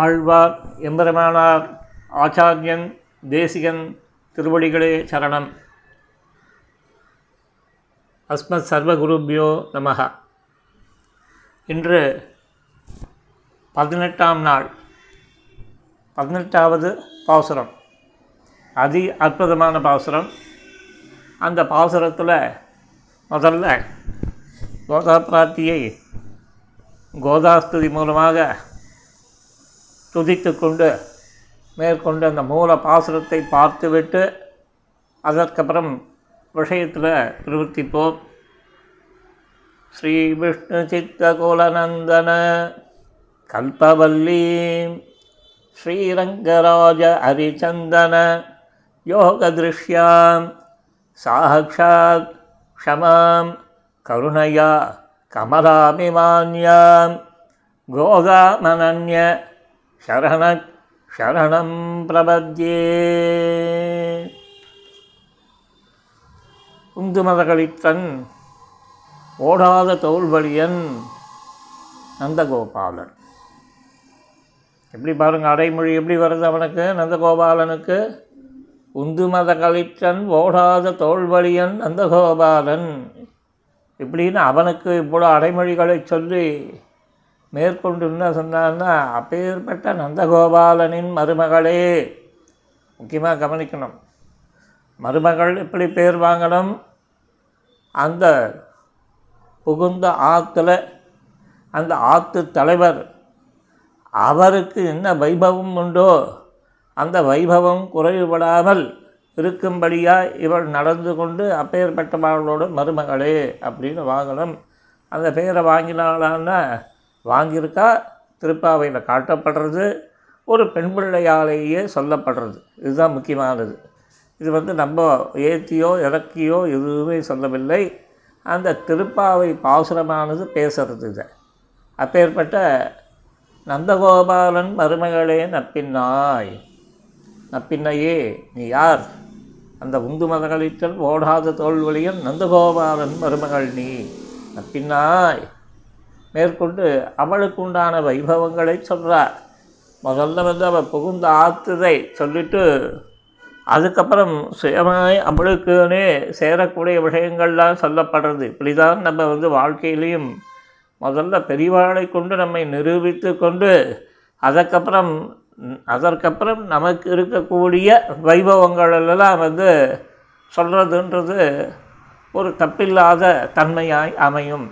ஆழ்வார் எம்பெருமானார் ஆச்சாரியன் தேசிகன் திருவடிகளே சரணம். அஸ்மத் சர்வகுருபியோ நமக இன்று பதினெட்டாம் நாள். பதினெட்டாவது பாசுரம். அதி அற்புதமான பாசுரம். அந்த பாசுரத்தில் முதல்ல கோதா பிரார்த்தியை கோதாஸ்துதி மூலமாக துதித்து கொண்டு மேற்கொண்டு அந்த மூல பாசுரத்தை பார்த்துவிட்டு அதற்கப்புறம் விஷயத்தில் பிரவர்த்திப்போம் ஸ்ரீ விஷ்ணு சித்தகுலநந்தன கல்பவல்லி ஸ்ரீரங்கராஜ ஹரிச்சந்தன யோகதிருஷ்யாம் சாக்ஷாத் க்ஷமாம் கருணையா கமலாபிமான்யாம் கோதாமனன்ய சரண சரணம் பிரபத்யே. உந்துமதகளித்தன் ஓடாத தோல்வழியன் நந்தகோபாலன். எப்படி பாருங்க அடைமொழி எப்படி வருது அவனுக்கு நந்தகோபாலனுக்கு? உந்துமத கலிற்றன் ஓடாத தோல்வழியன் நந்தகோபாலன். இப்படின்னு அவனுக்கு இவ்வளோ அடைமொழிகளை சொல்லி மேற்கொண்டு என்ன சொன்னான்னா அப்பேற்பட்ட நந்தகோபாலனின் மருமகளே. முக்கியமாக கவனிக்கணும். மருமகள் எப்படி பேர் வாங்கணும்? அந்த புகுந்த ஆற்றுல அந்த ஆற்று தலைவர் அவருக்கு என்ன வைபவம் உண்டோ அந்த வைபவம் குறைவுபடாமல் இருக்கும்படியாக இவள் நடந்து கொண்டு அப்பேற்பட்டவர்களோட மருமகளே அப்படின்னு வாங்கணும். அந்த பேரை வாங்கினாலான்னா வாங்கியிருக்கா திருப்பாவையில் காட்டப்படுறது ஒரு பெண் பிள்ளையாலேயே சொல்லப்படுறது. இதுதான் முக்கியமானது. இது வந்து நம்ம ஏற்றியோ இறக்கியோ எதுவுமே சொல்லவில்லை. அந்த திருப்பாவை பாசுரமானது பேசுறது இதை. அப்பேற்பட்ட நந்தகோபாலன் மருமகளே நப்பின்னாய். நப்பின்னையே நீ யார்? அந்த உந்து மதகளித்தல் ஓடாத தோல்வழியன் நந்தகோபாலன் மருமகள் நீ. நப்பின்னாய். மேற்கொண்டு அவளுக்கு உண்டான வைபவங்களை சொல்கிறார் முதல்ல வந்து அவள் புகுந்த ஆத்துதை சொல்லிட்டு அதுக்கப்புறம் சுயமாய் அவளுக்குனே சேரக்கூடிய விஷயங்கள்லாம் சொல்லப்படுறது. இப்படி தான் நம்ம வந்து வாழ்க்கையிலையும் முதல்ல பெரியவாளை கொண்டு நம்மை நிரூபித்து கொண்டு அதற்கப்புறம் அதற்கப்புறம் நமக்கு இருக்கக்கூடிய வைபவங்களெல்லாம் வந்து சொல்கிறதுன்றது ஒரு தப்பில்லாத தன்மையாய் அமையும்.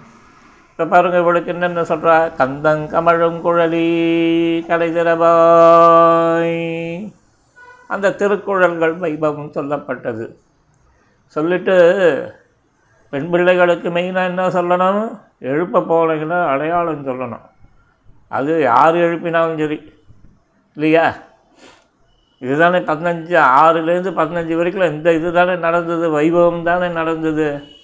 இப்போ பாருங்கள் இவளுக்கு என்னென்ன சொல்கிறா கந்தங்கமழும் குழலி கலைதிரபாய் அந்த திருக்குறள்கள் வைபவம் சொல்லப்பட்டது. சொல்லிட்டு பெண் பிள்ளைகளுக்கு மெயினாக என்ன சொல்லணும்? எழுப்ப போனீங்கன்னா அடையாளம் சொல்லணும். அது யார் எழுப்பினாலும் சரி. இல்லையா? இதுதானே பதினஞ்சு ஆறுலேருந்து பதினஞ்சு வரைக்கும் இந்த இது தானே நடந்தது வைபவம் தானே நடந்தது.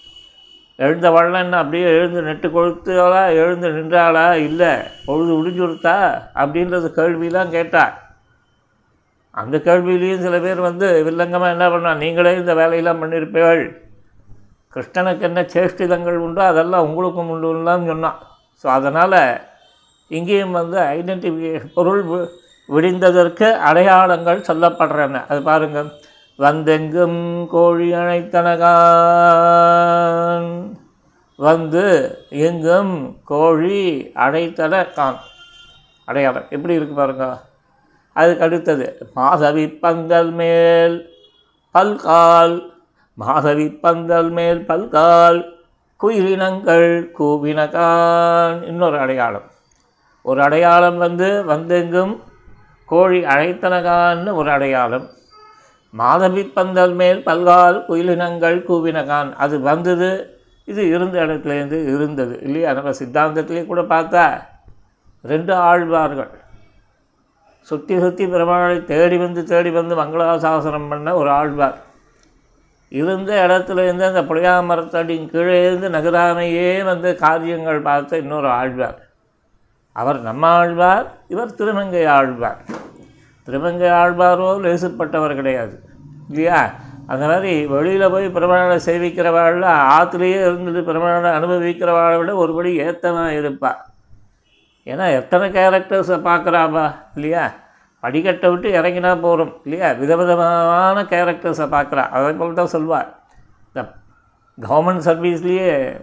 எழுந்த வள்ளம் என்ன அப்படியே எழுந்து நெட்டு கொழுத்தாளா எழுந்து நின்றாளா? இல்லை. பொழுது முடிஞ்சுடுத்தா? அப்படின்றது கேள்வியெலாம் கேட்டாள் அந்த கேள்வியிலையும் சில பேர் வந்து வில்லங்கமாக என்ன பண்ணால் நீங்களே இந்த வேலையெல்லாம் பண்ணியிருப்பீர்கள் கிருஷ்ணனுக்கு என்ன சேஷ்டிதங்கள் உண்டோ அதெல்லாம் உங்களுக்கும் உண்டுலாம் சொன்னான். ஸோ அதனால் இங்கேயும் வந்து ஐடென்டிஃபிகேஷன் பொருள் விடிந்ததற்கு அடையாளங்கள் சொல்லப்படுறன. அது பாருங்கள் வந்தெங்கும் கோழி அழைத்தனகான் வந்து எங்கும் கோழி அடைத்தன கான் அடையாளம். எப்படி இருக்கு பாருங்க. அதுக்கு அடுத்தது மாதவி பந்தல் மேல் பல்கால். மாதவி பந்தல் மேல் பல்கால். குயிலினங்கள் கூவினகான். இன்னொரு அடையாளம். ஒரு அடையாளம் வந்து வந்தெங்கும் கோழி அழைத்தனகான்னு ஒரு அடையாளம். மாதவி பந்தல் மேல் பல்கால் குயிலினங்கள் கூவினகான். அது வந்தது இது இருந்த இடத்துலேருந்து இருந்தது இல்லையா? நம்ம சித்தாந்தத்திலே கூட பார்த்தா ரெண்டு ஆழ்வார்கள். சுற்றி சுற்றி பெருமாளை தேடி வந்து தேடி வந்து மங்களாசாசனம் பண்ண ஒரு ஆழ்வார். இருந்த இடத்துலேருந்து அந்த புளியா மரத்தடியின் கீழே இருந்து நகராமையே வந்து காரியங்கள் பார்த்த இன்னொரு ஆழ்வார். அவர் நம்ம ஆழ்வார் இவர் திருமங்கை ஆழ்வார். திருமங்கை ஆழ்வாரோ லேசுப்பட்டவர் கிடையாது. இல்லையா? அந்த மாதிரி வெளியில் போய் பெருமாளை சேவிக்கிறவாள் ஆற்றுலேயே இருந்துட்டு பெருமாளை அனுபவிக்கிறவாளை விட ஒருபடி ஏத்தமாக இருப்பாள் ஏன்னா எத்தனை கேரக்டர்ஸை பார்க்குறாப்பா இல்லையா? படிக்கட்டை விட்டு இறங்கினா போகிறோம் இல்லையா? விதவிதமான கேரக்டர்ஸை பார்க்குறா. அதை போல் தான் சொல்வாள் இந்த கவர்மெண்ட் சர்வீஸ்லேயே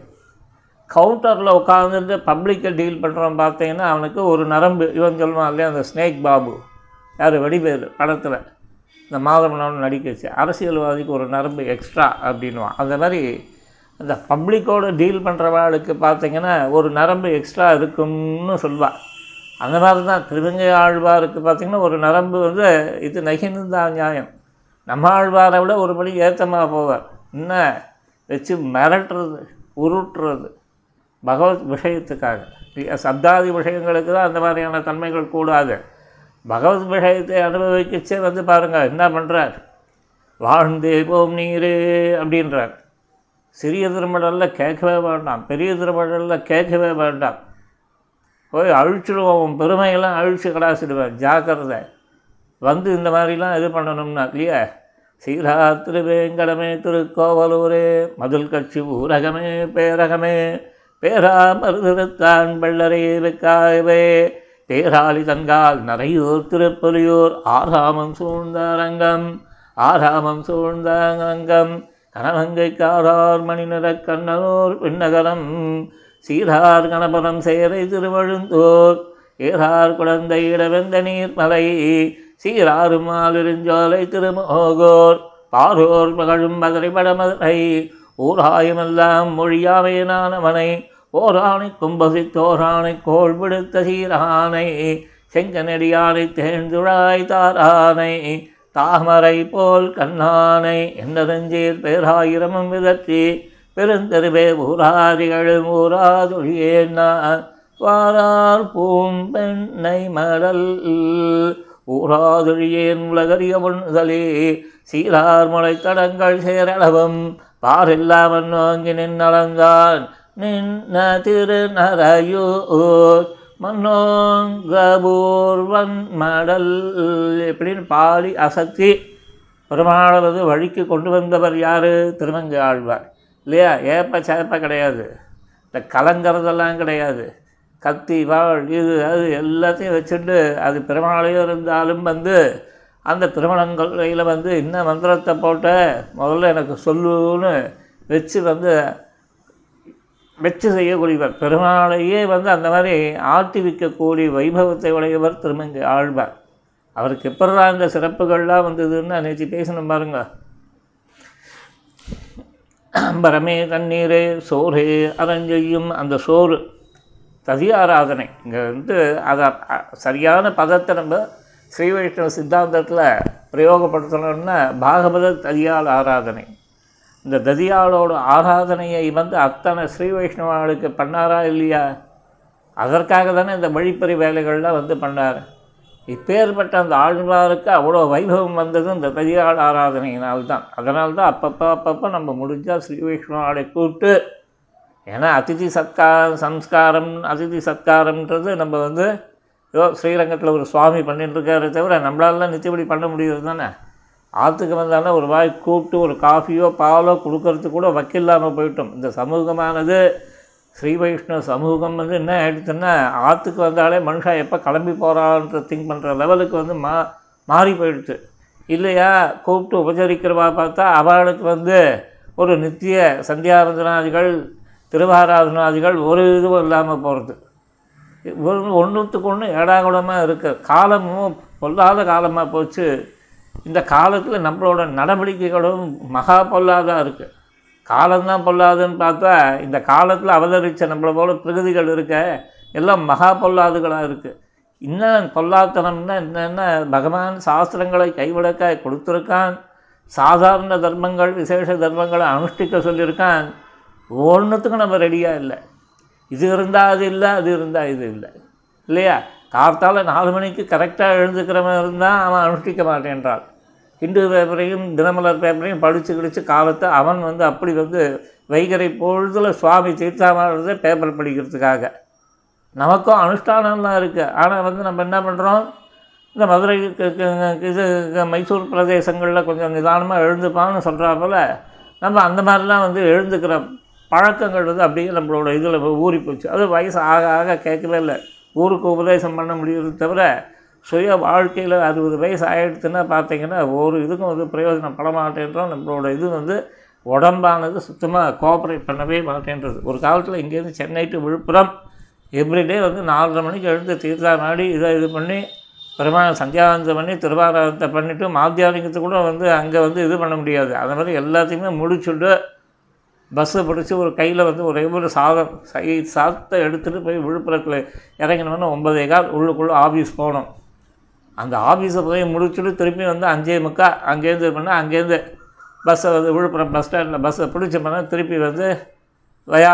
கவுண்டரில் உட்காந்துட்டு பப்ளிக்கை டீல் பண்ணுறோம் பார்த்தீங்கன்னா அவனுக்கு ஒரு நரம்பு. இவன் சொல்லுவான் இல்லையா? அந்த ஸ்னேக் பாபு. யார்? வடிவேறு படத்தில். இந்த மாதவனவன் நடிக்கச்சு. அரசியல்வாதிக்கு ஒரு நரம்பு எக்ஸ்ட்ரா அப்படின்வான் அந்த மாதிரி அந்த பப்ளிக்கோடு டீல் பண்ணுறவாளுக்கு பார்த்திங்கன்னா ஒரு நரம்பு எக்ஸ்ட்ரா இருக்கும்னு சொல்வாள் அந்த மாதிரி தான் திருவங்கை ஆழ்வாருக்கு பார்த்திங்கன்னா ஒரு நரம்பு வந்து இது நகினுந்தான் நியாயம். நம்ம ஆழ்வாரை விட ஒரு படி ஏற்றமாக போவார். என்ன? வச்சு மிரட்டுறது உருட்டுறது. பகவத் விஷயத்துக்காக. சப்தாதி விஷயங்களுக்கு தான் அந்த மாதிரியான தன்மைகள் கூடாது. பகவத் விஷயத்தை அனுபவிக்கச்சே வந்து பாருங்கள் என்ன பண்ணுறார் வாழ்ந்தே போம் நீரே அப்படின்றார். சிறிய திருமடலில் கேட்கவே வேண்டாம் பெரிய திருமடலில் கேட்கவே வேண்டாம். போய் அழிச்சிடுவோம் உன் பெருமையெல்லாம் அழிச்சு கடாசிடுவேன் ஜாக்கிரதை. வந்து இந்த மாதிரிலாம் இது பண்ணணும்னா இல்லையா? சீரா திருவேங்கடமே திருக்கோவலூரே மதுள் கட்சி ஊரகமே பேரகமே பேரா மருதிருத்தான் வெள்ளரே வெக்காயவே தேராளி தங்கால் நரையூர் திருப்பொலியூர் ஆறாமம் சூழ்ந்த அரங்கம் ஆறாமம் சூழ்ந்த அரங்கம் கனவங்கைக்காரார் மணிநிறக் கண்ணனூர் விண்ணகரம் சீரார் கணபரம் சேரை திருவழுந்தோர் ஏறார் குழந்தை இடவெந்த நீர்மலை சீராறு மாலிருஞ்சோலை திருமோகோர் பாரோர் மகழும் மதுரை படமதுரை ஊராயமெல்லாம் மொழியாமையனானவனை ஓராணை கும்பசித்தோராணை கோள் விடுத்த சீரானை செங்கனடியானை தேர்ந்துழாய் தாரானை தாமரை போல் கண்ணானை என்னதஞ்சீர் பேராயிரமும் விதற்றி பெருந்தெருவே ஊராதிகளும் ஊராதொழியேனா வாரார் பூம்பெண்ணை மடல் ஊராதொழியேன் உலகறிய முன்னுதலே சீரார் முளை தடங்கள் சேரளவும் பாரில்லாமன் நோங்கி நின்னளந்தான் நின்ன திருநரையூர் மன்னோங்கபூர்வன் மடல். எப்படின்னு பாடி அசத்தி பெருமாளவது வழிக்கு கொண்டு வந்தவர் யார்? திருமங்கை ஆழ்வார் இல்லையா? ஏப்ப சேப்ப கிடையாது. இந்த கலங்கிறதெல்லாம் கிடையாது. கத்தி வாழ் இது அது எல்லாத்தையும் வச்சுட்டு அது பெருமாளையும் இருந்தாலும் வந்து அந்த திருமணங்களில் வந்து என்ன மந்திரத்தை போட்ட முதல்ல எனக்கு சொல்லுன்னு வச்சு வந்து வச்சு செய்யக்கூடியவர். பெருமாளையே வந்து அந்த மாதிரி ஆட்டி வைக்கக்கூடிய வைபவத்தை உடையவர் திருமங்கை ஆழ்வார். அவருக்கு எப்படிதான் இந்த சிறப்புகள்லாம் வந்ததுன்னு நேற்று பேசணும் பாருங்க. அம்பரமே தண்ணீரே சோறு அரஞ்செய்யும் அந்த சோறு. ததியாராதனை இங்கே வந்து அதை சரியான பதத்தை நம்ம ஸ்ரீ வைஷ்ணவ சித்தாந்தத்தில் பிரயோகப்படுத்தணும்னா பாகவத ததியால் ஆராதனை. இந்த ததியாளோட ஆராதனையை வந்து அத்தனை ஸ்ரீ வைஷ்ணவர்களுக்கு பண்ணாரா இல்லையா? அதற்காக தானே இந்த வழிப்பறி வேலைகள்லாம் வந்து பண்ணார். இப்பேற்பட்ட அந்த ஆழ்வாருக்கு அவ்வளோ வைபவம் வந்தது இந்த ததியாள் ஆராதனையினால்தான். அதனால்தான் தான் அப்பப்போ அப்பப்போ நம்ம முடிஞ்சால் ஸ்ரீ வைஷ்ணவாளை கூப்பிட்டு ஏன்னா அதிதி சத்காரம் சம்ஸ்காரம் அதிதி சத்காரம்ன்றது நம்ம வந்து ஏதோ ஸ்ரீரங்கத்தில் ஒரு சுவாமி பண்ணிட்டுருக்காரு தவிர நம்மளாலாம் நித்தியபடி பண்ண முடியாது தானே ஆற்றுக்கு வந்தாலும் ஒரு வாய் கூப்பிட்டு ஒரு காஃபியோ பாலோ கொடுக்கறதுக்கு கூட வக்கில்லாமல் போயிட்டோம். இந்த சமூகமானது ஸ்ரீ வைஷ்ணவ சமூகம் வந்து என்ன ஆகிடுச்சுன்னா ஆற்றுக்கு வந்தாலே மனுஷன் எப்போ கிளம்பி போகிறான்ற திங்க் பண்ணுற லெவலுக்கு வந்து மா மாறி போயிடுச்சு. இல்லையா? கூப்பிட்டு உபச்சரிக்கிறவா பார்த்தா அவளுக்கு வந்து ஒரு நித்திய சந்தியாவந்தனாதிகள் திருவாராதனாதிகள் ஒரு இதுவும் இல்லாமல் போகிறது ஒரு ஒன்றுத்துக்கு ஒன்று ஏடாகுடமாக இருக்குது காலமும் பொல்லாத காலமாக போச்சு. இந்த காலத்தில் நம்மளோட நடவடிக்கைகளும் மகா பொல்லாதாக இருக்குது காலம்தான் பொல்லாதுன்னு பார்த்தா இந்த காலத்தில் அவதரித்த நம்மளை போல பிரகதிகள் இருக்க எல்லாம் மகா பொல்லாதுகளாக இருக்குது இன்னும் பொல்லாத்தனம்னா என்னென்ன பகவான் சாஸ்திரங்களை கைவிடக்க கொடுத்துருக்கான். சாதாரண தர்மங்கள் விசேஷ தர்மங்களை அனுஷ்டிக்க சொல்லியிருக்கான். ஒன்றுத்துக்கும் நம்ம ரெடியாக இல்லை. இது இருந்தால் அது இல்லை அது இருந்தால் இது இல்லை. இல்லையா? கார்த்தால நாலு மணிக்கு கரெக்டாக எழுந்துக்கிறவன் இருந்தால் அவன் அனுஷ்டிக்க மாட்டேன்றான். ஹிந்து பேப்பரையும் தினமலர் பேப்பரையும் படித்து கிடிச்சு காலத்தை அவன் வந்து அப்படி வந்து வைகரை பொழுதில் சுவாமி தீர்த்தாமதை பேப்பர் படிக்கிறதுக்காக. நமக்கும் அனுஷ்டானம்லாம் இருக்குது ஆனால் வந்து நம்ம என்ன பண்ணுறோம் இந்த மதுரை இது மைசூர் பிரதேசங்களில் கொஞ்சம் நிதானமாக எழுந்துப்பான்னு சொல்கிறா போல் நம்ம அந்த மாதிரிலாம் வந்து எழுந்துக்கிற பழக்கங்கள் வந்து அப்படியே நம்மளோட இதில் ஊறி போச்சு அது வயசு ஆக ஆக கேட்கவே இல்லை. ஊருக்கு உபதேசம் பண்ண முடியுது தவிர சுய வாழ்க்கையில் அறுபது வயசு ஆகிடுச்சுன்னா பார்த்தீங்கன்னா ஒரு இதுக்கும் வந்து பிரயோஜனம் பட மாட்டேன்றோம் நம்மளோட இது வந்து உடம்பானது சுத்தமாக கோஆப்ரேட் பண்ணவே மாட்டேன்றது. ஒரு காலத்தில் இங்கேருந்து சென்னை டு விழுப்புரம் எவ்ரிடே வந்து நாலரை மணிக்கு எழுந்து தீர்த்தா நாடி இதை இது பண்ணி பெருமாள் சந்தியாவந்தம் பண்ணி திருவாரத்தை பண்ணிவிட்டு மாத்தியானிக்கத்தை கூட வந்து அங்கே வந்து இது பண்ண முடியாது. அந்த மாதிரி எல்லாத்தையுமே முடிச்சுட்டு பஸ்ஸை பிடிச்சி ஒரு கையில் வந்து ஒரே ஒரு சாதம் சை சாதத்தை எடுத்துகிட்டு போய் விழுப்புரத்தில் இறங்கினோன்னா ஒன்பதே கால் உள்ளுக்குள்ளே ஆஃபீஸ் போகணும் அந்த ஆஃபீஸை போய் முடிச்சுட்டு திரும்பி வந்து அஞ்சே முக்கா அங்கேருந்து இது பண்ணால் அங்கேருந்து பஸ்ஸை வந்து விழுப்புரம் பஸ் ஸ்டாண்டில் பஸ்ஸை பிடிச்சோம்னா திருப்பி வந்து வயா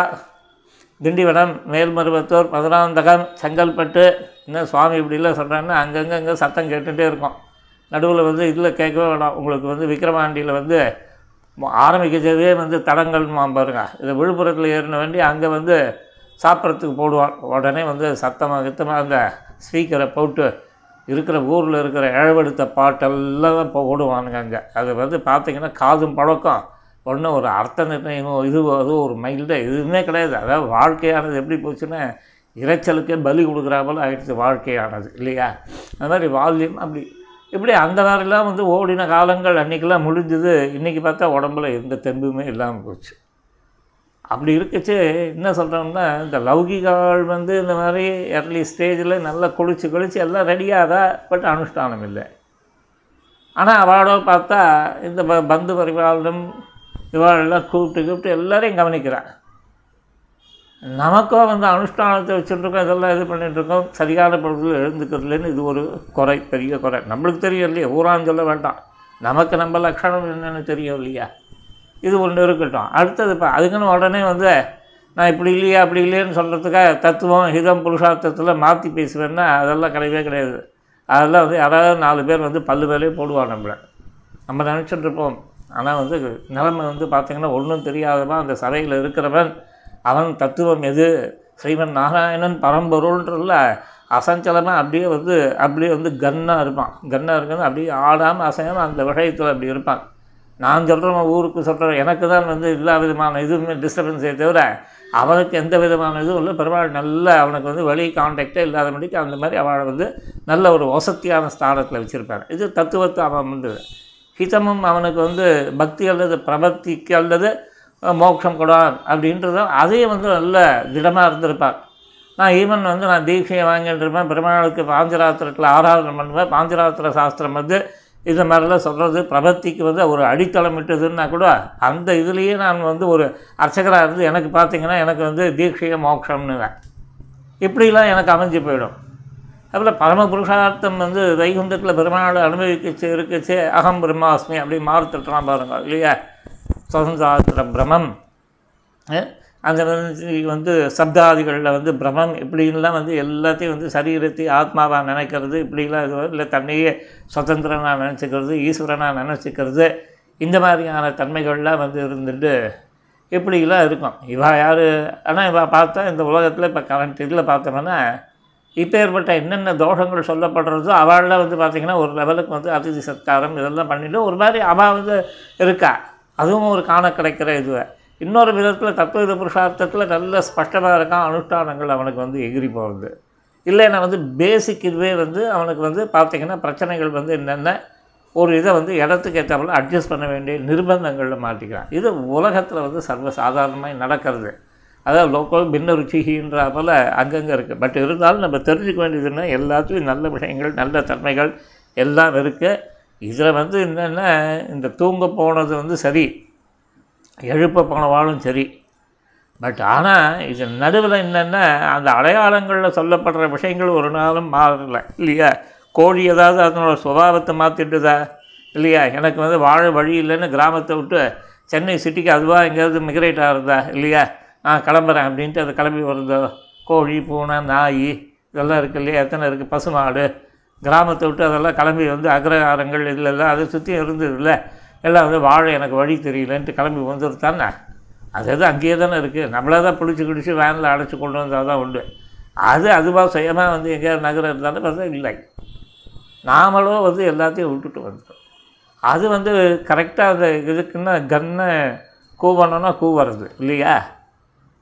திண்டிவனம் மேல்மருவத்தூர் மதுராந்தகம் செங்கல்பட்டு இன்னும் சுவாமி இப்படிலாம் சொல்கிறாங்கன்னா அங்கங்கே அங்கே சத்தம் கேட்டுகிட்டே இருக்கும். நடுவில் வந்து இதில் கேட்கவே வேணாம். உங்களுக்கு வந்து விக்ரவாண்டியில் வந்து ஆரம்பிக்கிறதே வந்து தடங்கள் பாருங்க. இது விழுப்புரத்தில் ஏறின வண்டி அங்கே வந்து சாப்பிட்றதுக்கு போடுவான் உடனே வந்து சத்தமாக கித்தமாக அந்த ஸ்பீக்கரை போட்டு இருக்கிற ஊரில் இருக்கிற இழவெடுத்த பாட்டெல்லாம் இப்போ அங்கே. அது வந்து பார்த்திங்கன்னா காதும் பழக்கம். ஒன்றும் ஒரு அர்த்த நிர்ணயமோ இது அது ஒரு மைல்டு எதுவுமே கிடையாது. அதாவது வாழ்க்கையானது எப்படி போச்சுன்னா இரைச்சலுக்கே பலி கொடுக்குறா போல ஆகிடுச்சு வாழ்க்கையானது இல்லையா? அந்த மாதிரி வால்யூம் அப்படி இப்படி அந்த மாதிரிலாம் வந்து ஓடின காலங்கள் அன்றைக்கெல்லாம் முடிஞ்சுது. இன்றைக்கி பார்த்தா உடம்புல எந்த தெம்புமே இல்லாமல் போச்சு. அப்படி இருக்கச்சு என்ன சொல்கிறோம்னா இந்த லௌகிகாள் வந்து இந்த மாதிரி எர்லி ஸ்டேஜில் நல்லா குளிச்சு குளிச்சு எல்லாம் ரெடியாகதா பட் அனுஷ்டானம் இல்லை. ஆனால் அவளோட பார்த்தா இந்த ப பந்து பரிபாலனம் இவாளெல்லாம் கூப்பிட்டு கூப்பிட்டு எல்லோரையும் கவனிக்கிறான். நமக்கும் வந்து அனுஷ்டானத்தை வச்சுட்டுருக்கோம் இதெல்லாம் இது பண்ணிகிட்ருக்கோம் சரியான பொழுது எழுந்துக்கிறதுலேன்னு இது ஒரு குறை பெரிய குறை. நம்மளுக்கு தெரியும் இல்லையா ஊரான்னு சொல்ல வேண்டாம். நமக்கு நம்ம லட்சணம் என்னென்னு தெரியும் இல்லையா இது ஒன்று இருக்கட்டும். அடுத்தது இப்போ அதுக்குன்னு உடனே வந்து நான் இப்படி இல்லையா அப்படி இல்லையேன்னு சொல்கிறதுக்காக தத்துவம் ஹிதம் புருஷார்த்தத்தில் மாற்றி பேசுவேன்னா அதெல்லாம் கிடையவே கிடையாது. அதெல்லாம் வந்து யாராவது நாலு பேர் வந்து பல்லு வேலையே போடுவான் நம்மளை. நம்ம நினச்சிட்ருப்போம் ஆனால் வந்து நிலைமை வந்து பார்த்திங்கன்னா ஒன்றும் தெரியாதவன் அந்த சபையில் இருக்கிறவன் அவன் தத்துவம் எது? ஸ்ரீமன் நாராயணன் பரம்பொருள்ன்றல அசஞ்சலமாக அப்படியே வந்து அப்படியே வந்து கன்னாக இருப்பான். கன்னாக இருக்கிறது அப்படியே ஆடாமல் அசையாமல் அந்த விஷயத்தில் அப்படி இருப்பான். நான் சொல்கிறேன் ஊருக்கு சொல்கிற எனக்கு தான் வந்து எல்லா விதமான இதுவுமே டிஸ்டர்பன்ஸே தவிர அவனுக்கு எந்த விதமான இதுவும் இல்லை. பெருமாள் நல்ல அவனுக்கு வந்து வெளி கான்டாக்டே இல்லாதபடிக்கு அந்த மாதிரி அவளை வந்து நல்ல ஒரு வசத்தியான ஸ்தானத்தில் வச்சுருப்பார். இது தத்துவத்தை அவன் வந்து. ஹிதமும் அவனுக்கு வந்து பக்தி அல்லது பிரபத்திக்கு அல்லது மோட்சம் கொடான் அப்படின்றதும் அதையும் வந்து நல்ல திடமாக இருந்திருப்பார். நான் ஈவன் வந்து நான் தீட்சையை வாங்கிட்டு இருப்பேன் பெருமாளுக்கு பாஞ்சராத்திரத்தில் ஆராதனை பண்ணுவேன். பாஞ்சராத்திர சாஸ்திரம் வந்து இது மாதிரிலாம் சொல்கிறது பிரபத்திக்கு வந்து ஒரு அடித்தளம் விட்டதுன்னா கூட அந்த இதுலேயே நான் வந்து ஒரு அர்ச்சகராக இருந்து எனக்கு பார்த்தீங்கன்னா எனக்கு வந்து தீட்சைய மோட்சம்னுவேன். இப்படிலாம் எனக்கு அமைஞ்சு போயிடும். அதில் பரம புருஷார்த்தம் வந்து வைகுண்டத்தில் பெருமாளை அனுபவிக்கச்சு இருக்கச்சு அகம் பிரம்மாஸ்மி அப்படி மாறுத்துட்டுலாம் பாருங்க இல்லையா? சுதந்திர பிரமம். அங்கே அந்த வந்து வந்து சப்தாதிகளில் வந்து பிரமம் இப்படின்லாம் வந்து எல்லாத்தையும் வந்து சரீரத்தை ஆத்மாவாக நினைக்கிறது இப்படிலாம் இது இல்லை தன்னையே சுதந்திரனாக நினச்சிக்கிறது ஈஸ்வரனாக நினச்சிக்கிறது இந்த மாதிரியான தன்மைகள்லாம் வந்து இருந்துட்டு இப்படிலாம் இருக்கும். இவா யார்? ஆனால் இவா பார்த்தா இந்த உலகத்தில் இப்போ கரண்ட் இதில் பார்த்தோம்னா இப்பேற்பட்ட என்னென்ன தோஷங்கள் சொல்லப்படுறதோ அவள்லாம் வந்து பார்த்திங்கன்னா ஒரு லெவலுக்கு வந்து அதிதி சத்காரம் இதெல்லாம் பண்ணிவிட்டு ஒரு மாதிரி அவள் வந்து இருக்கா. அதுவும் ஒரு காண கிடைக்கிற இது இன்னொரு விதத்தில் தத்துவ புருஷார்த்தத்தில் நல்ல ஸ்பஷ்டமாக இருக்கான் அனுஷ்டானங்கள் அவனுக்கு வந்து எகிரி போகிறது இல்லைன்னா வந்து பேசிக் இதுவே வந்து அவனுக்கு வந்து பார்த்திங்கன்னா பிரச்சனைகள் வந்து என்னென்ன ஒரு இதை வந்து இடத்துக்கு ஏற்றாப்புல அட்ஜஸ்ட் பண்ண வேண்டிய நிர்பந்தங்களில் மாட்டிக்கிறான். இது உலகத்தில் வந்து சர்வசாதாரணமாக நடக்கிறது. அதாவது லோக்கல் பின்ன ருச்சிகின்ற போல் அங்கங்கே இருக்குது பட் இருந்தாலும் நம்ம தெரிஞ்சுக்க வேண்டியதுன்னா எல்லாத்துலேயும் நல்ல விஷயங்கள் நல்ல தன்மைகள் எல்லாம் இருக்குது இதில் வந்து என்னென்னா இந்த தூங்க போனது வந்து சரி எழுப்ப போனவாளும் சரி. பட் ஆனால் இது நடுவில் என்னென்னா அந்த அடையாளங்களில் சொல்லப்படுற விஷயங்கள் ஒரு நாளும் மாறலை இல்லையா? கோழி ஏதாவது அதனோட சுபாவத்தை மாற்றிட்டுதா இல்லையா? எனக்கு வந்து வாழ வழி இல்லைன்னு கிராமத்தை விட்டு சென்னை சிட்டிக்கு அதுவாக எங்கேயாவது மிக்ரேட் ஆகிறதா இல்லையா? நான் கிளம்புறேன் அப்படின்ட்டு அது கிளம்பி வருதோ. கோழி பூனை நாய் இதெல்லாம் இருக்குது இல்லையா? எத்தனை இருக்குது பசுமாடு கிராமத்தை விட்டு அதெல்லாம் கிளம்பி வந்து அக்ரஹாரங்கள் இதில் அதை சுற்றி இருந்ததில்ல எல்லாம் வந்து வாழ எனக்கு வழி தெரியலன்ட்டு கிளம்பி வந்துருத்தானே? அது அது அங்கேயே தானே இருக்குது நம்மளே தான் பிடிச்சி கிடிச்சி வேனில் அடைச்சி கொண்டு வந்தால் தான் உண்டு. அது அதுவாக சுயமாக வந்து எங்கேயாவது நகரம் இருந்தாலும் பார்த்தா இல்லை. நாமளும் வந்து எல்லாத்தையும் விட்டுட்டு வந்துட்டோம். அது வந்து கரெக்டாக அந்த இதுக்குன்னா கன்னை கூவணும்னா கூவுறது இல்லையா?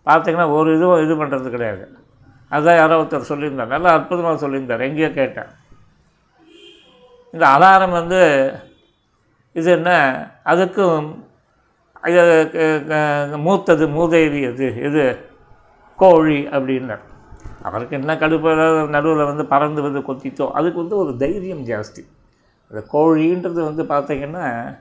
பார்த்தீங்கன்னா ஒரு இதுவும் இது பண்ணுறது கிடையாது. அதான் யாரோ ஒருத்தர் சொல்லியிருந்தார். நல்லா அற்புதமாக சொல்லியிருந்தார். எங்கேயோ கேட்டேன். இந்த அலாரம் வந்து இது என்ன? அதுக்கும் இது க- மூத்தது மூதேவி அது இது கோழி அப்படின்னார் அவருக்கு என்ன கடுப்பு? நடுவில் வந்து பறந்து வந்து கொத்தித்தோ அதுக்கு வந்து ஒரு தைரியம் ஜாஸ்தி. அந்த கோழின்றது வந்து பார்த்தீங்கன்னா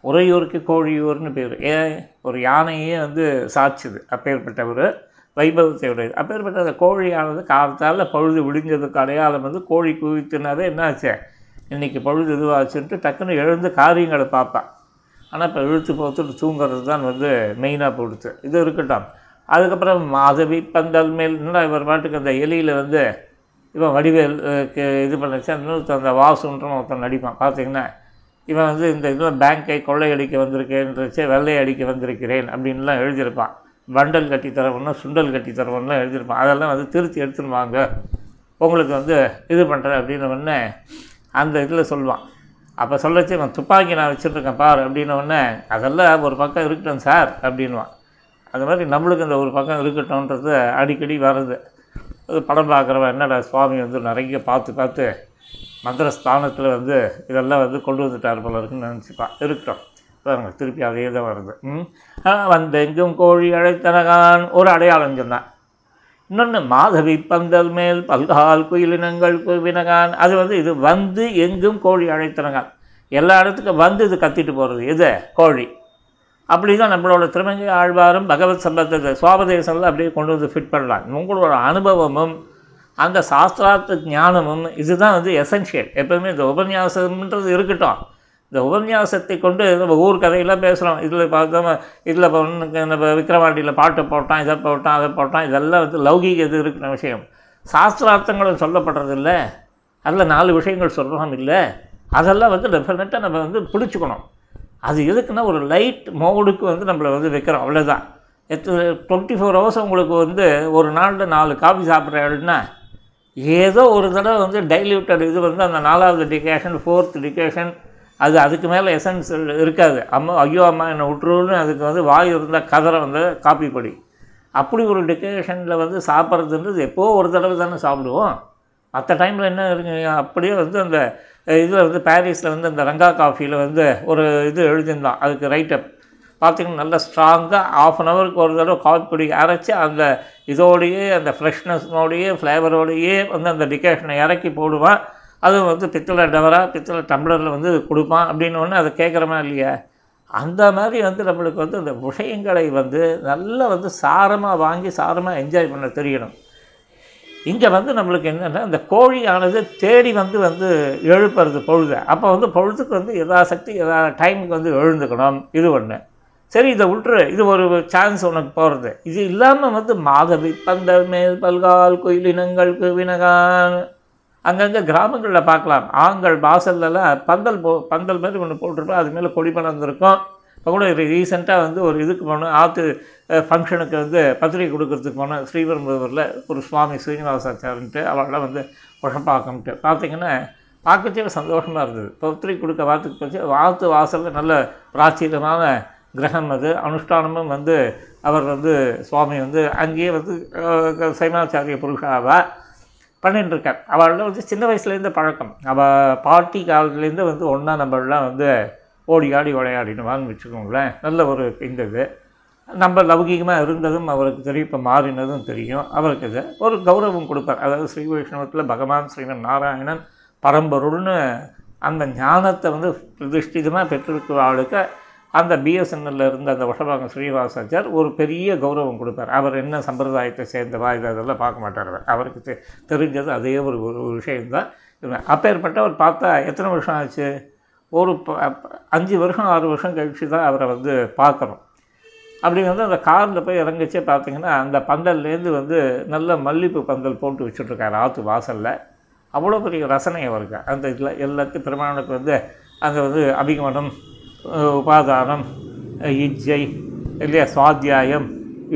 உறையூருக்கு கோழியூர்னு பேர். ஏன் ஒரு யானையே வந்து சாட்சிது அப்பேற்பட்டவர் வைபவத்தை உடையது அப்பேற்பட்ட அந்த கோழியானது காலத்தால் பொழுது விடிஞ்சதுக்கு அடையாளம் வந்து கோழி குவித்துனாவே என்னாச்சு இன்றைக்கி பொழுது இதுவாச்சுன்ட்டு டக்குன்னு எழுந்து காரியங்களை பார்ப்பேன். ஆனால் இப்போ இழுத்து போத்துட்டு தூங்குறது தான் வந்து மெயினாக போடுது. இது இருக்கட்டும். அதுக்கப்புறம் மாதவி பந்தல் மேல் என்னடா இவர் பாட்டுக்கு அந்த எலியில் வந்து இவன் வடிவேல் இது பண்ணிச்சு. இன்னொருத்தன் அந்த வாசுன்றவன் ஒருத்தன் நடிப்பான். பார்த்தீங்கன்னா இவன் வந்து இந்த இதில் பேங்கை கொள்ளையடிக்க வந்திருக்கேன்றச்சு வெள்ளை அடிக்க வந்திருக்கிறேன் அப்படின்லாம் எழுதியிருப்பான். பண்டல் கட்டி தரவன்னா சுண்டல் கட்டி தரவன்லாம் எழுதியிருப்பான். அதெல்லாம் வந்து திருத்தி எடுத்துன்னு வாங்க. உங்களுக்கு வந்து இது பண்ணுறேன் அப்படின்னு உடனே அந்த இதில் சொல்லுவான். அப்போ சொல்லச்சு இவன் துப்பாக்கி நான் வச்சுருக்கேன் பார் அப்படின்ன உடனே அதெல்லாம் ஒரு பக்கம் இருக்கட்டும் சார் அப்படின்வான் அது மாதிரி நம்மளுக்கு இந்த ஒரு பக்கம் இருக்கட்டும்ன்றது அடிக்கடி வருது அது படம் பார்க்குறவன் என்னடா சுவாமி வந்து நிறைய பார்த்து பார்த்து மந்திர ஸ்தானத்தில் வந்து இதெல்லாம் வந்து கொண்டு வந்துட்டார் போல இருக்குன்னு நினச்சிப்பான். இருக்கட்டும். பாருங்க திருப்பி அதே தான் வருது. ம்? வந்தெங்கும் கோழி அழைத்தனகான் ஒரு அடையாளம் சொன்னான். இன்னொன்று மாதவி பந்தல் மேல் பல்கால் குயிலினங்கள் குவினகான். அது வந்து இது வந்து எங்கும் கோழி அழைத்தனகான். எல்லா இடத்துக்கும் வந்து இது கத்திட்டு போகிறது இது கோழி. அப்படி தான் நம்மளோட திருமங்கை ஆழ்வாரும் பகவத் சம்பந்தத்தை சுவாபதேசம்லாம் அப்படியே கொண்டு வந்து ஃபிட் பண்ணலாம். உங்களோட அனுபவமும் அந்த சாஸ்திரார்த்த ஞானமும் இதுதான் வந்து எசென்ஷியல் எப்போவுமே இந்த உபன்யாசம்ன்றது இருக்கட்டும். இந்த உபன்யாசத்தை கொண்டு நம்ம ஊர் கதையெல்லாம் பேசுகிறோம் இதில் பார்த்தோம் இதில் இப்போ ஒன்று நம்ம விக்ரவாண்டியில் பாட்டு போட்டான் இதை போட்டான் அதை போட்டான் இதெல்லாம் வந்து லௌகீக இது இருக்கிற விஷயம். சாஸ்திரார்த்தங்களும் சொல்லப்படுறதில்ல. அதில் நாலு விஷயங்கள் சொல்கிறோம் இல்லை. அதெல்லாம் வந்து டெஃபினட்டாக நம்ம வந்து பிடிச்சிக்கணும் அது எதுக்குன்னா ஒரு லைட் மோடுக்கு வந்து நம்மளை வந்து வைக்கிறோம். அவ்வளோதான் எத்தனை டுவெண்ட்டி ஃபோர் ஹவர்ஸ் உங்களுக்கு வந்து ஒரு நாளில் நாலு காஃபி சாப்பிட்றேன்னா ஏதோ ஒரு தடவை வந்து டைல்யூட்டட் இது வந்து அந்த நாலாவது டிகேஷன் ஃபோர்த் டிகேஷன் அது அதுக்கு மேலே எசன்ஸ் இருக்காது. அம்மா ஐயோ அம்மா என்னை விட்டுருன்னு அதுக்கு வந்து வாய் இருந்தால் கதற வந்து காப்பி பொடி. அப்படி ஒரு டெக்கரேஷனில் வந்து சாப்பிட்றதுன்றது எப்போ ஒரு தடவை தானே சாப்பிடுவோம். மற்ற டைமில் என்ன இருக்குங்க அப்படியே வந்து அந்த இதில் வந்து பாரிஸில் வந்து அந்த ரங்கா காஃபியில் வந்து ஒரு இது எழுதியிருந்தான். அதுக்கு ரைட்டப் பார்த்திங்கன்னா நல்லா ஸ்ட்ராங்காக ஆஃப் அன் ஹவருக்கு ஒரு தடவை காஃபி பொடி அரைச்சி அந்த இதோடையே அந்த ஃப்ரெஷ்னஸ்னோடையே ஃப்ளேவரோடையே வந்து அந்த டிகேஷனை இறக்கி போடுவேன். அதுவும் வந்து பித்தளை டவரா பித்தளை டம்ளரில் வந்து கொடுப்பான் அப்படின்னு ஒன்று அதை கேட்குறமா இல்லையா. அந்த மாதிரி வந்து நம்மளுக்கு வந்து அந்த விஷயங்களை வந்து நல்லா வந்து சாரமாக வாங்கி சாரமாக என்ஜாய் பண்ண தெரியணும். இங்கே வந்து நம்மளுக்கு என்னென்னா இந்த கோழியானது தேடி வந்து வந்து எழுப்புறது பொழுது. அப்போ வந்து பொழுதுக்கு வந்து எதா சக்தி எதா டைமுக்கு வந்து எழுந்துக்கணும். இது ஒன்று சரி இதை விட்டுரு. இது ஒரு சான்ஸ் உனக்கு போகிறது இது இல்லாமல் வந்து மாதவி பந்தல் மேல் பல்கால் குயிலினங்கள் குவினகான் அங்கங்கே கிராமங்களில் பார்க்கலாம் ஆண்கள் வாசல்லலாம் பந்தல் போ பந்தல் மாதிரி ஒன்று போட்டிருப்போம். அது மேலே கொடி பறந்துருக்கும் இப்போ கூட ரீசெண்டாக வந்து ஒரு இதுக்கு போனோம். ஆற்று ஃபங்க்ஷனுக்கு வந்து பத்திரிக்கை கொடுக்கறதுக்கு போனோம். ஸ்ரீபெரும்புதூரில் ஒரு சுவாமி ஸ்ரீனிவாசாச்சாரன்ட்டு அவரெல்லாம் வந்து உழப்பாக்கம்ட்டு பார்த்தீங்கன்னா பார்க்கச்சே சந்தோஷமாக இருந்தது. பத்திரிக்கை கொடுக்க வாத்துக்கு போச்சு. வாத்து வாசலில் நல்ல பிராச்சீனமான கிரகம் அது. அனுஷ்டானமும் வந்து அவர் வந்து சுவாமி வந்து அங்கேயே வந்து சைமாச்சாரிய புருஷாவா பண்ணிட்டுருக்கார். இருக்கார் வந்து சின்ன வயசுலேருந்து பழக்கம். அவள் பாட்டி காலத்துலேருந்து வந்து ஒன்றா நம்மளெலாம் வந்து ஓடி ஆடி விளையாடினுவான்னு வச்சுக்கோங்களேன். நல்ல ஒரு இந்த இது. நம்ம லௌகீகமாக இருந்ததும் அவருக்கு தெரியும். இப்போ மாறினதும் தெரியும். அவருக்கு இது ஒரு கௌரவம் கொடுப்பார். அதாவது ஸ்ரீ வைஷ்ணவத்தில் பகவான் ஸ்ரீமன் நாராயணன் பரம்பொருள்னு அந்த ஞானத்தை வந்து பிரதிஷ்டிதமாக பெற்றிருக்கிற ஆளுக்கு அந்த பிஎஸ்என்எல்ல இருந்த அந்த வஷபாகம் ஸ்ரீனிவாசாச்சார் ஒரு பெரிய கௌரவம் கொடுப்பார் அவர் என்ன சம்பிரதாயத்தை சேர்ந்தவா? இது அதெல்லாம் பார்க்க மாட்டார் அவர். அவருக்கு தெ- தெரிஞ்சது அதே ஒரு ஒரு ஒரு விஷயம்தான். இவன் அப்பேற்பட்டவர் பார்த்தா எத்தனை வருஷம் ஆச்சு? ஒரு ப- அஞ்சு வருஷம் ஆறு வருஷம் கழிச்சு தான் அவரை வந்து பார்க்கணும். அப்படி வந்து அந்த காரில் போய் இறங்கிச்சே பார்த்தீங்கன்னா அந்த பந்தல்லேருந்து வந்து நல்ல மல்லிகைப்பூ பந்தல் போட்டு வச்சுட்ருக்காரு ஆற்று வாசலில். அவ்வளோ பெரிய ரசனை அவருக்கு. அந்த இதில் எல்லாத்தையும் பெருமானுக்கு வந்து அங்கே வந்து அபிகமனம் உபாதானம் இச்சை இஜ்ஜை இல்லையா சுவாத்தியாயம்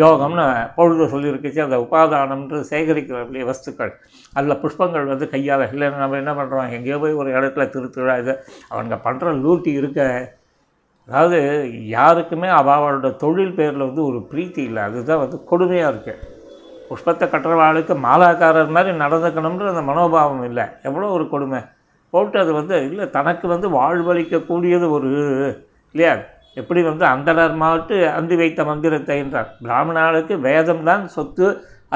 யோகம்னு பொழுது சொல்லியிருக்குச்சு அந்த உபாதானம்ன்ற சேகரிக்கிற வஸ்துக்கள். அதில் புஷ்பங்கள் வந்து கையால் இல்லைன்னா நம்ம என்ன பண்ணுறோம் எங்கேயோ போய் ஒரு இடத்துல திருத்துழா இது அவங்க பண்ணுற லூட்டி இருக்க அதாவது யாருக்குமே அவளோட தொழில் பேரில் வந்து ஒரு பிரீத்தி இல்லை அதுதான் வந்து கொடுமையாக இருக்குது புஷ்பத்தை கட்டுறவாளுக்கு மாலாக்காரர் மாதிரி நடந்துக்கணுன்ற அந்த மனோபாவம் இல்லை எவ்வளோ ஒரு கொடுமை. போட்டு அது வந்து இல்லை தனக்கு வந்து வாழ்வளிக்கக்கூடியது ஒரு இல்லையா? எப்படி வந்து அந்தனர் மாட்டு அந்தி வைத்த மந்திரத்தை என்றார். பிராமணர்களுக்கு வேதம் தான் சொத்து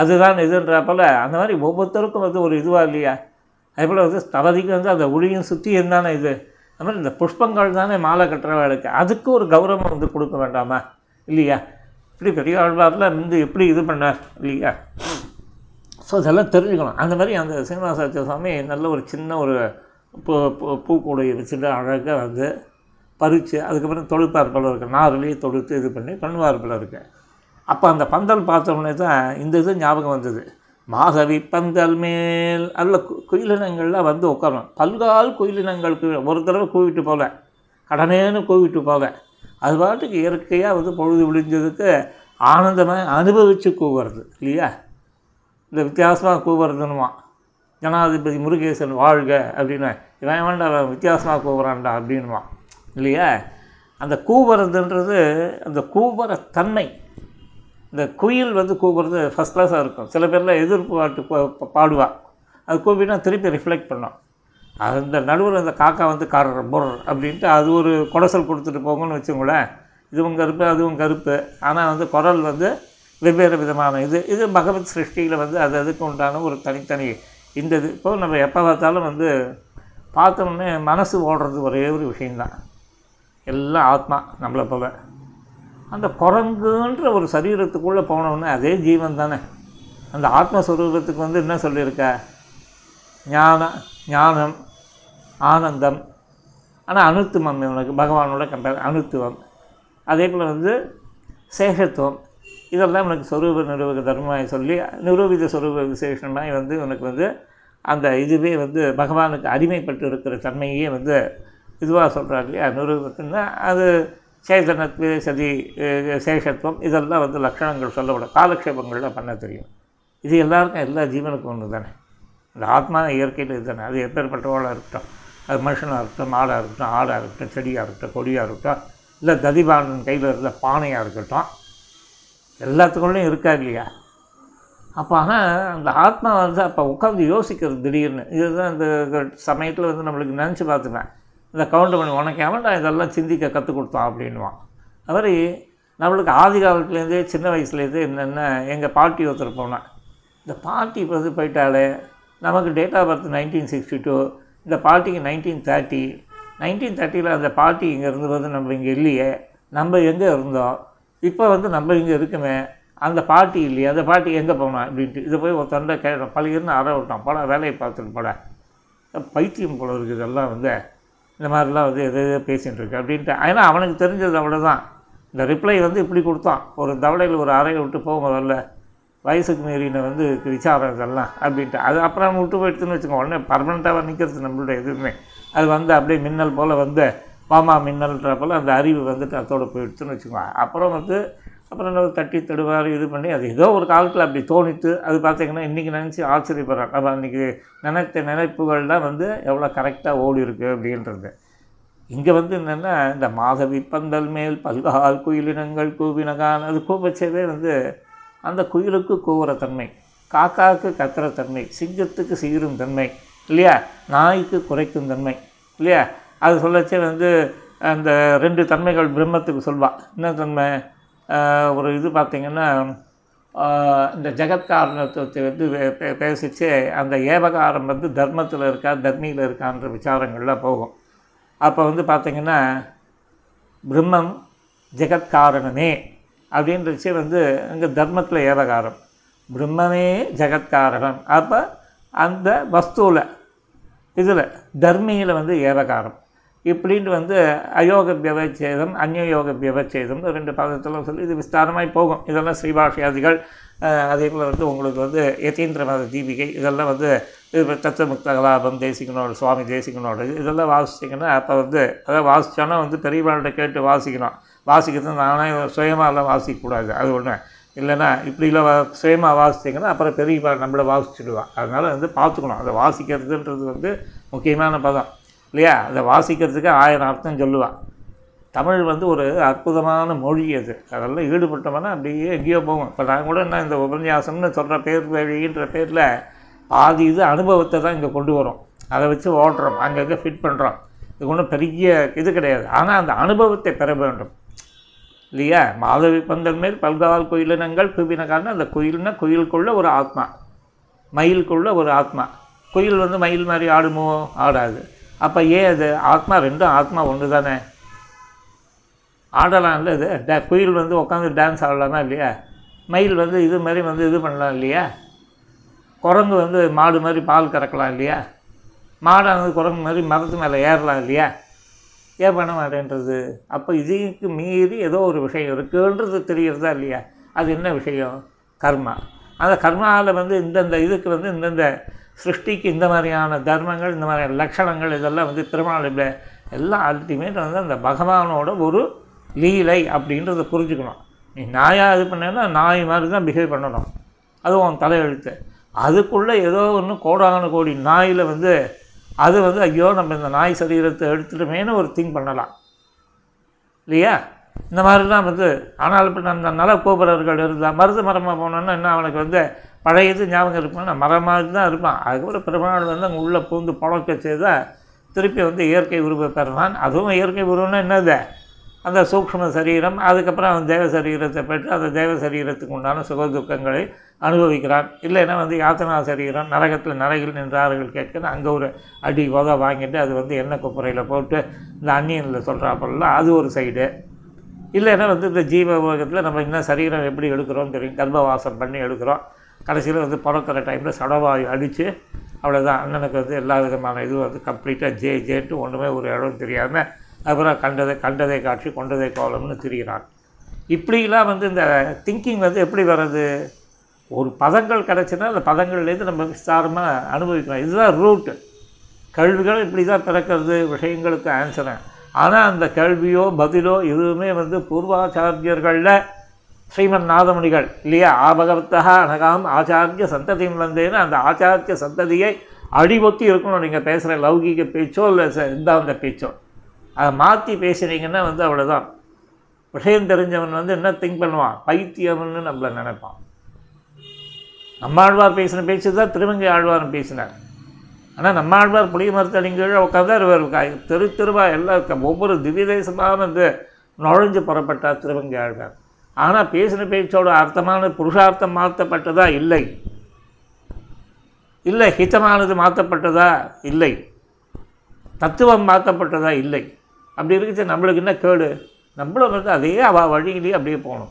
அதுதான் இதுன்ற போல் அந்த மாதிரி ஒவ்வொருத்தருக்கும் வந்து ஒரு இதுவாக இல்லையா? அதேபோல் வந்து தவதிக்கு வந்து அந்த ஒளியும் சுற்றியும் தானே இது? அது மாதிரி இந்த புஷ்பங்கள் தானே மாலை கட்டுறவர்களுக்கு அதுக்கு ஒரு கௌரவம் வந்து கொடுக்க வேண்டாமா? இல்லையா? இப்படி பெரிய ஆழ்வாரில் வந்து எப்படி இது பண்ணார்? இல்லையா? ஸோ இதெல்லாம் தெரிஞ்சுக்கணும். அந்த மாதிரி அந்த சீனிவாசாச்சாரிய சுவாமி நல்ல ஒரு சின்ன ஒரு பூ பூ பூக்கூடையை வச்சுட்டு அழகாக வந்து பறித்து அதுக்கப்புறம் தொழுப்பார் இருக்கும் நார்லேயே தொடுத்து இது பண்ணி பண்ணுவார் இருக்குது அப்போ அந்த பந்தல் பார்த்தோம்னே தான் இந்த இது ஞாபகம் வந்தது. மாதவி பந்தல் மேல் அல்ல கு குயிலினங்கள்லாம் வந்து உட்காரும் பல்கால் குயிலினங்களுக்கு ஒரு தடவை கூவிட்டு போகல கடனேன்னு கூவிட்டு போகல அது பாட்டுக்கு இயற்கையாக வந்து பொழுது விழிஞ்சதுக்கு ஆனந்தமாக அனுபவித்து கூவுறது இல்லையா? இந்த வித்தியாசமாக கூவுறதுன்னுமா ஜனாதிபதி முருகேசன் வாழ்க அப்படின்னு இவன் வேண்டாம் அவன் வித்தியாசமாக கூவுறான்டா அப்படின்னுவான். இல்லையா? அந்த கூவுறதுன்றது அந்த கூவுற தன்மை. இந்த குயில் வந்து கூவுறது ஃபஸ்ட் கிளாஸாக இருக்கும். சில பேர்லாம் எதிர்ப்பு பாட்டு பா- அது கூவினா திருப்பி ரிஃப்ளெக்ட் பண்ணும். அந்த நடுவில் அந்த காக்கா வந்து காடுற பொர் அப்படின்ட்டு அது ஒரு குடசல் கொடுத்துட்டு போங்கன்னு வச்சுங்களேன். இதுவும் கருப்பு அதுவும் கருப்பு. ஆனால் வந்து குரல் வந்து வெவ்வேறு விதமான இது. இது பகவத் சிருஷ்டியில் வந்து அது அதுக்கு உண்டான ஒரு தனித்தனி இந்த இது இப்போ நம்ம எப்போ பார்த்தாலும் வந்து பார்த்தோம்னே மனசு ஓடுறது ஒரே ஒரு விஷயந்தான் எல்லாம் ஆத்மா நம்மளை போல. அந்த குரங்குன்ற ஒரு சரீரத்துக்குள்ளே போனோடனே அதே ஜீவன் தானே. அந்த ஆத்மஸ்வரூபத்துக்கு வந்து என்ன சொல்லியிருக்க? ஞான ஞானம் ஆனந்தம். ஆனால் அனுத்துவம் இவனுக்கு பகவானோட கம்பேர் அனுத்துவம். அதே போல் வந்து சேஷத்துவம். இதெல்லாம் உனக்கு சொரூப நிரூபக தர்மமாய் சொல்லி நிரூபித சொரூப விசேஷமாய் வந்து உனக்கு வந்து அந்த இதுவே வந்து பகவானுக்கு அடிமைப்பட்டு இருக்கிற தன்மையே வந்து இதுவாக சொல்கிறார் இல்லையா? நிரூபத்துன்னா அது சேதனத்து சதி சேஷத்துவம் இதெல்லாம் வந்து லட்சணங்கள் சொல்லப்படும் காலக்ஷேபங்களில் பண்ண தெரியும். இது எல்லாருக்கும் எல்லா ஜீவனுக்கும் ஒன்று தானே. இந்த ஆத்மா இயற்கையில் இதுதானே அது எப்பேற்பட்டவளாக இருக்கட்டும் அது மனுஷனாக இருக்கட்டும் மாடாக இருக்கட்டும் ஆடாக இருக்கட்டும் செடியாக இருக்கட்டும் கொடியாக இருக்கட்டும் இல்லை ததிபாண்டன் கையில் இருந்த பானையாக இருக்கட்டும் எல்லாத்துக்குள்ளேயும் இருக்கா இல்லையா அப்போ ஆனால் அந்த ஆத்மா வந்து அப்போ உட்காந்து யோசிக்கிறது திடீர்னு. இதுதான் இந்த சமயத்தில் வந்து நம்மளுக்கு நினச்சி பார்த்துப்பேன். இந்த கவுண்ட் பண்ணி உனக்கு எவன்டா இதெல்லாம் சிந்திக்க கற்றுக் கொடுத்தான்? அப்படின்வான் அது மாதிரி நம்மளுக்கு ஆதி காலத்துலேருந்தே சின்ன வயசுலேருந்தே என்னென்ன எங்கள் பாட்டி ஒருத்தர் போனேன். இந்த பாட்டி வந்து போயிட்டாலே நமக்கு date of birth nineteen sixty two இந்த பாட்டிக்கு நைன்டீன் தேர்ட்டி நைன்டீன் தேர்ட்டியில் அந்த பாட்டி இங்கே இருந்தது நம்ம இங்கே இல்லையே. நம்ம எங்கே இருந்தோம்? இப்போ வந்து நம்ம இங்கே இருக்குமே அந்த பாட்டி இல்லையே அந்த பாட்டி எங்கே போனோம் அப்படின்ட்டு. இதை போய் ஒருத்தண்ட கேட்டோம். பழையிருந்து அற விட்டான் போட வேலையை பார்த்துட்டு போட. பைத்தியம் போல இருக்குது இதெல்லாம் வந்து. இந்த மாதிரிலாம் வந்து எது எதோ பேசிகிட்டு இருக்கு அப்படின்ட்டு. ஏன்னா அவனுக்கு தெரிஞ்சது அவ்வளோதான் இந்த ரிப்ளை வந்து இப்படி கொடுத்தான். ஒரு தவளையில் ஒரு அறையை விட்டு போக முதல்ல. வயசுக்கு மீறின வந்து விசாரம் இதெல்லாம் அப்படின்ட்டு. அது அப்புறம் விட்டு போயிடுச்சுன்னு வச்சுக்கோங்க உடனே பர்மனெண்ட்டாக நிற்கிறது நம்மளுடைய எதுவுமே. அது வந்து அப்படியே மின்னல் போல் வந்து மாமா மின்னல்ன்ற அந்த அறிவு வந்துட்டு அதோட போயிடுச்சுன்னு வச்சுக்கோங்க. அப்புறம் வந்து அப்புறம் என்ன தட்டி தடுவார் இது பண்ணி அது ஏதோ ஒரு காலத்தில் அப்படி தோணித்து அது பார்த்தீங்கன்னா இன்றைக்கி நினச்சி ஆச்சரியப்படுறேன் நம்ம அன்றைக்கி நினைத்த நினைப்புகள்லாம் வந்து எவ்வளோ கரெக்டாக ஓடி இருக்கு அப்படின்றது. இங்கே வந்து என்னென்னா இந்த மாதவி பந்தல் மேல் பல்கால் குயிலினங்கள் கூவினகான் அது கூப்பிச்சதே வந்து அந்த குயிலுக்கு கூவுற தன்மை காக்காவுக்கு கத்துற தன்மை சிங்கத்துக்கு சீரும் தன்மை இல்லையா? நாய்க்கு குறைக்கும் தன்மை இல்லையா? அது சொல்லச்சே வந்து அந்த ரெண்டு தன்மைகள் பிரம்மத்துக்கு சொல்வா. என்ன தன்மை? ஒரு இது பார்த்திங்கன்னா இந்த ஜெகத்காரணத்துவத்தை வந்து பே- பேசிச்சு அந்த ஏவகாரம் வந்து தர்மத்தில் இருக்கா தர்மியில் இருக்கான்ற விசாரங்கள்லாம் போகும். அப்போ வந்து பார்த்திங்கன்னா பிரம்மம் ஜெகத்காரணமே அப்படின்றச்சு வந்து அங்கே தர்மத்தில் ஏவகாரம். பிரம்மமே ஜெகத்காரணம் அப்போ அந்த வஸ்துவில் இதில் தர்மியில் வந்து ஏவகாரம். இப்படின்ட்டு வந்து அயோக வியவச்சேதம் அந்நியோக வியவச்சேதம் ரெண்டு பாதத்தில் சொல்லி இது விஸ்தாரமாய் போகும். இதெல்லாம் ஸ்ரீபாஷியாதிகள் அஹ், அதே போல் வந்து உங்களுக்கு வந்து யதீந்திர தீபிகை இதெல்லாம் வந்து இது தத்துவமுக்த கலாபம் தேசிகனோட சுவாமி தேசிகனோட இதெல்லாம் வாசிச்சிங்கன்னா அப்போ வந்து அதாவது வாசித்தோன்னா வந்து பெரியவாள்கிட்ட கேட்டு வாசிக்கணும். வாசிக்கிறது நானே சுயமாகலாம் வாசிக்கக்கூடாது அது ஒன்று இல்லைன்னா இப்படிலாம் வா சுயமாக வாசிச்சிங்கன்னா அப்புறம் பெரியவா நம்மளை வாசிச்சுடுவான் அதனால் வந்து பார்த்துக்கணும். அதை வாசிக்கிறதுன்றது வந்து முக்கியமான பதம். இல்லையா? அதை வாசிக்கிறதுக்கு ஆயிரம் அர்த்தம் சொல்லுவான். தமிழ் வந்து ஒரு அற்புதமான மொழி அது. அதெல்லாம் ஈடுபட்டோம்னா அப்படியே எங்கேயோ போகும் இப்போ நான் கூட என்ன இந்த உபன்யாசம்னு சொல்கிற பேர் வழின்ற பேரில் பாதி இது அனுபவத்தை தான் இங்கே கொண்டு வரோம். அதை வச்சு ஓடுறோம் அங்கங்கே ஃபிட் பண்ணுறோம் இது ஒன்றும் பெரிய இது கிடையாது. ஆனால் அந்த அனுபவத்தை பெற வேண்டும். இல்லையா? மாதவி பந்தல் மேல் பல்கால் குயிலினங்கள் குவினக்கான அந்த குயில்னா குயிலுக்குள்ள ஒரு ஆத்மா. மயிலுக்குள்ள ஒரு ஆத்மா. குயில் வந்து மயில் மாதிரி ஆடுமோ? ஆடாது. அப்போ ஏன் அது ஆத்மா ரெண்டும் ஆத்மா ஒன்று தானே ஆடலாம்ல இது? ட குயில் வந்து உட்காந்து டான்ஸ் ஆடலாமா இல்லையா? மயில் வந்து இது மாதிரி வந்து இது பண்ணலாம் இல்லையா? குரங்கு வந்து மாடு மாதிரி பால் கறக்கலாம் இல்லையா? மாடானது குரங்கு மாதிரி மரத்து மேலே ஏறலாம் இல்லையா? ஏன் பண்ண மாட்டேன்றது? அப்போ இதுக்கு மீறி ஏதோ ஒரு விஷயம் இருக்குன்றது தெரிகிறதா இல்லையா? அது என்ன விஷயம்? கர்மா. அந்த கர்மாவில் வந்து இந்தந்த இதுக்கு வந்து இந்தந்த சிருஷ்டிக்கு இந்த மாதிரியான தர்மங்கள் இந்த மாதிரியான லட்சணங்கள் இதெல்லாம் வந்து பெருமாள் எல்லாம் அல்டிமேட் வந்து அந்த பகவானோட ஒரு லீலை அப்படின்றத புரிஞ்சுக்கணும். நீ நாயாக இது பண்ணேன்னா நாய் மாதிரி தான் பிஹேவ் பண்ணணும். அதுவும் உன் தலையெழுத்து. அதுக்குள்ளே ஏதோ ஒன்று கோடான கோடி நாயில் வந்து அது வந்து ஐயோ நம்ம இந்த நாய் சரீரத்தை எடுத்துட்டோமேனு ஒரு திங்க் பண்ணலாம். இல்லையா? இந்த மாதிரிலாம் வந்து ஆனால் இப்போ அந்த நல கோபுரர்கள் இருந்தால் மருது மரமாக போனோன்னா என்ன அவனுக்கு வந்து பழைய இது ஞாபகம் இருக்கும்னா மரம் மாதிரி தான் இருப்பான் அதுக்கப்புறம் பெருமாள் வந்து அங்கே உள்ளே பூந்து புழக்க செய்தால் திருப்பி வந்து இயற்கை உருவ பெறுவான். அதுவும் இயற்கை உருவம்னா என்னது? அந்த சூக்ஷ்ம சரீரம் அதுக்கப்புறம் அவன் தேவ சரீரத்தை பெற்று அந்த தேவ சரீரத்துக்கு உண்டான சுக துக்கங்களை அனுபவிக்கிறான். இல்லைன்னா வந்து யாத்தனா சரீரம் நரகத்தில் நரகில் நின்றார்கள் கேட்க அங்கே ஒரு அடி உத வாங்கிட்டு அது வந்து எண்ணெய் குப்பரையில் போட்டு இந்த அந்நியனில் சொல்கிறாப்பெல்லாம் அது ஒரு சைடு. இல்லைன்னா வந்து இந்த ஜீவ உலகத்தில் நம்ம இன்னும் சரீரம் எப்படி எடுக்கிறோம் தெரியும். கர்ப்பவாசம் பண்ணி எடுக்கிறோம். கடைசியில் வந்து பிறக்கிற டைமில் சடவாயு அடித்து அவ்வளோதான் அண்ணனுக்கு வந்து எல்லா விதமான இதுவும் வந்து கம்ப்ளீட்டாக ஜே ஜேன்ட்டு ஒன்றுமே ஒரு இடம் தெரியாமல் அப்புறம் கண்டதை கண்டதை காட்சி கொண்டதை கோலம்னு திரிகிறான் இப்படிலாம் வந்து இந்த திங்கிங் வந்து எப்படி வர்றது? ஒரு பதங்கள் கிடச்சுன்னா அந்த பதங்கள்லேருந்து நம்ம விஸ்தாரமாக அனுபவிக்கலாம். இதுதான் ரூட்டு கல்விகள் இப்படி தான் பிறக்கிறது விஷயங்களுக்கு ஆன்சரு ஆனால் அந்த கேள்வியோ பதிலோ எதுவுமே வந்து பூர்வாச்சாரியர்களில் ஸ்ரீமன் நாதமுனிகள் இல்லையா ஆபகவத்தா அனகாம் ஆச்சாரிய சந்ததியும் வந்தேன்னு அந்த ஆச்சாரிய சந்ததியை அடிபொத்தி இருக்கணும். நீங்கள் பேசுகிற லௌகீக பேச்சோ இல்லை சித்தாந்த பேச்சோ. அதை மாற்றி பேசுனீங்கன்னா வந்து அவ்வளோதான் விஷயம் தெரிஞ்சவன் வந்து என்ன திங்க் பண்ணுவான்? பைத்தியம்னு நம்மளை நினைப்பான். நம்மாழ்வார் பேசின பேச்சு தான் திருவங்கை ஆழ்வார் பேசினார். ஆனால் நம்மாழ்வார் புளிய மரத்தடிங்கீழே உட்காந்தார் இவர் தெரு தெருவா எல்லாம் ஒவ்வொரு திவ்ய வந்து நுழைஞ்சு புறப்பட்டார் திருவங்கை ஆழ்வார். ஆனால் பேசின பேச்சோட அர்த்தமான புருஷார்த்தம் மாற்றப்பட்டதா? இல்லை. இல்லை ஹிதமானது மாற்றப்பட்டதா? இல்லை. தத்துவம் மாற்றப்பட்டதா? இல்லை. அப்படி இருக்குச்சு நம்மளுக்கு என்ன கேடு? நம்மளும் வந்து அதே அவ வழியிலேயே அப்படியே போகணும்.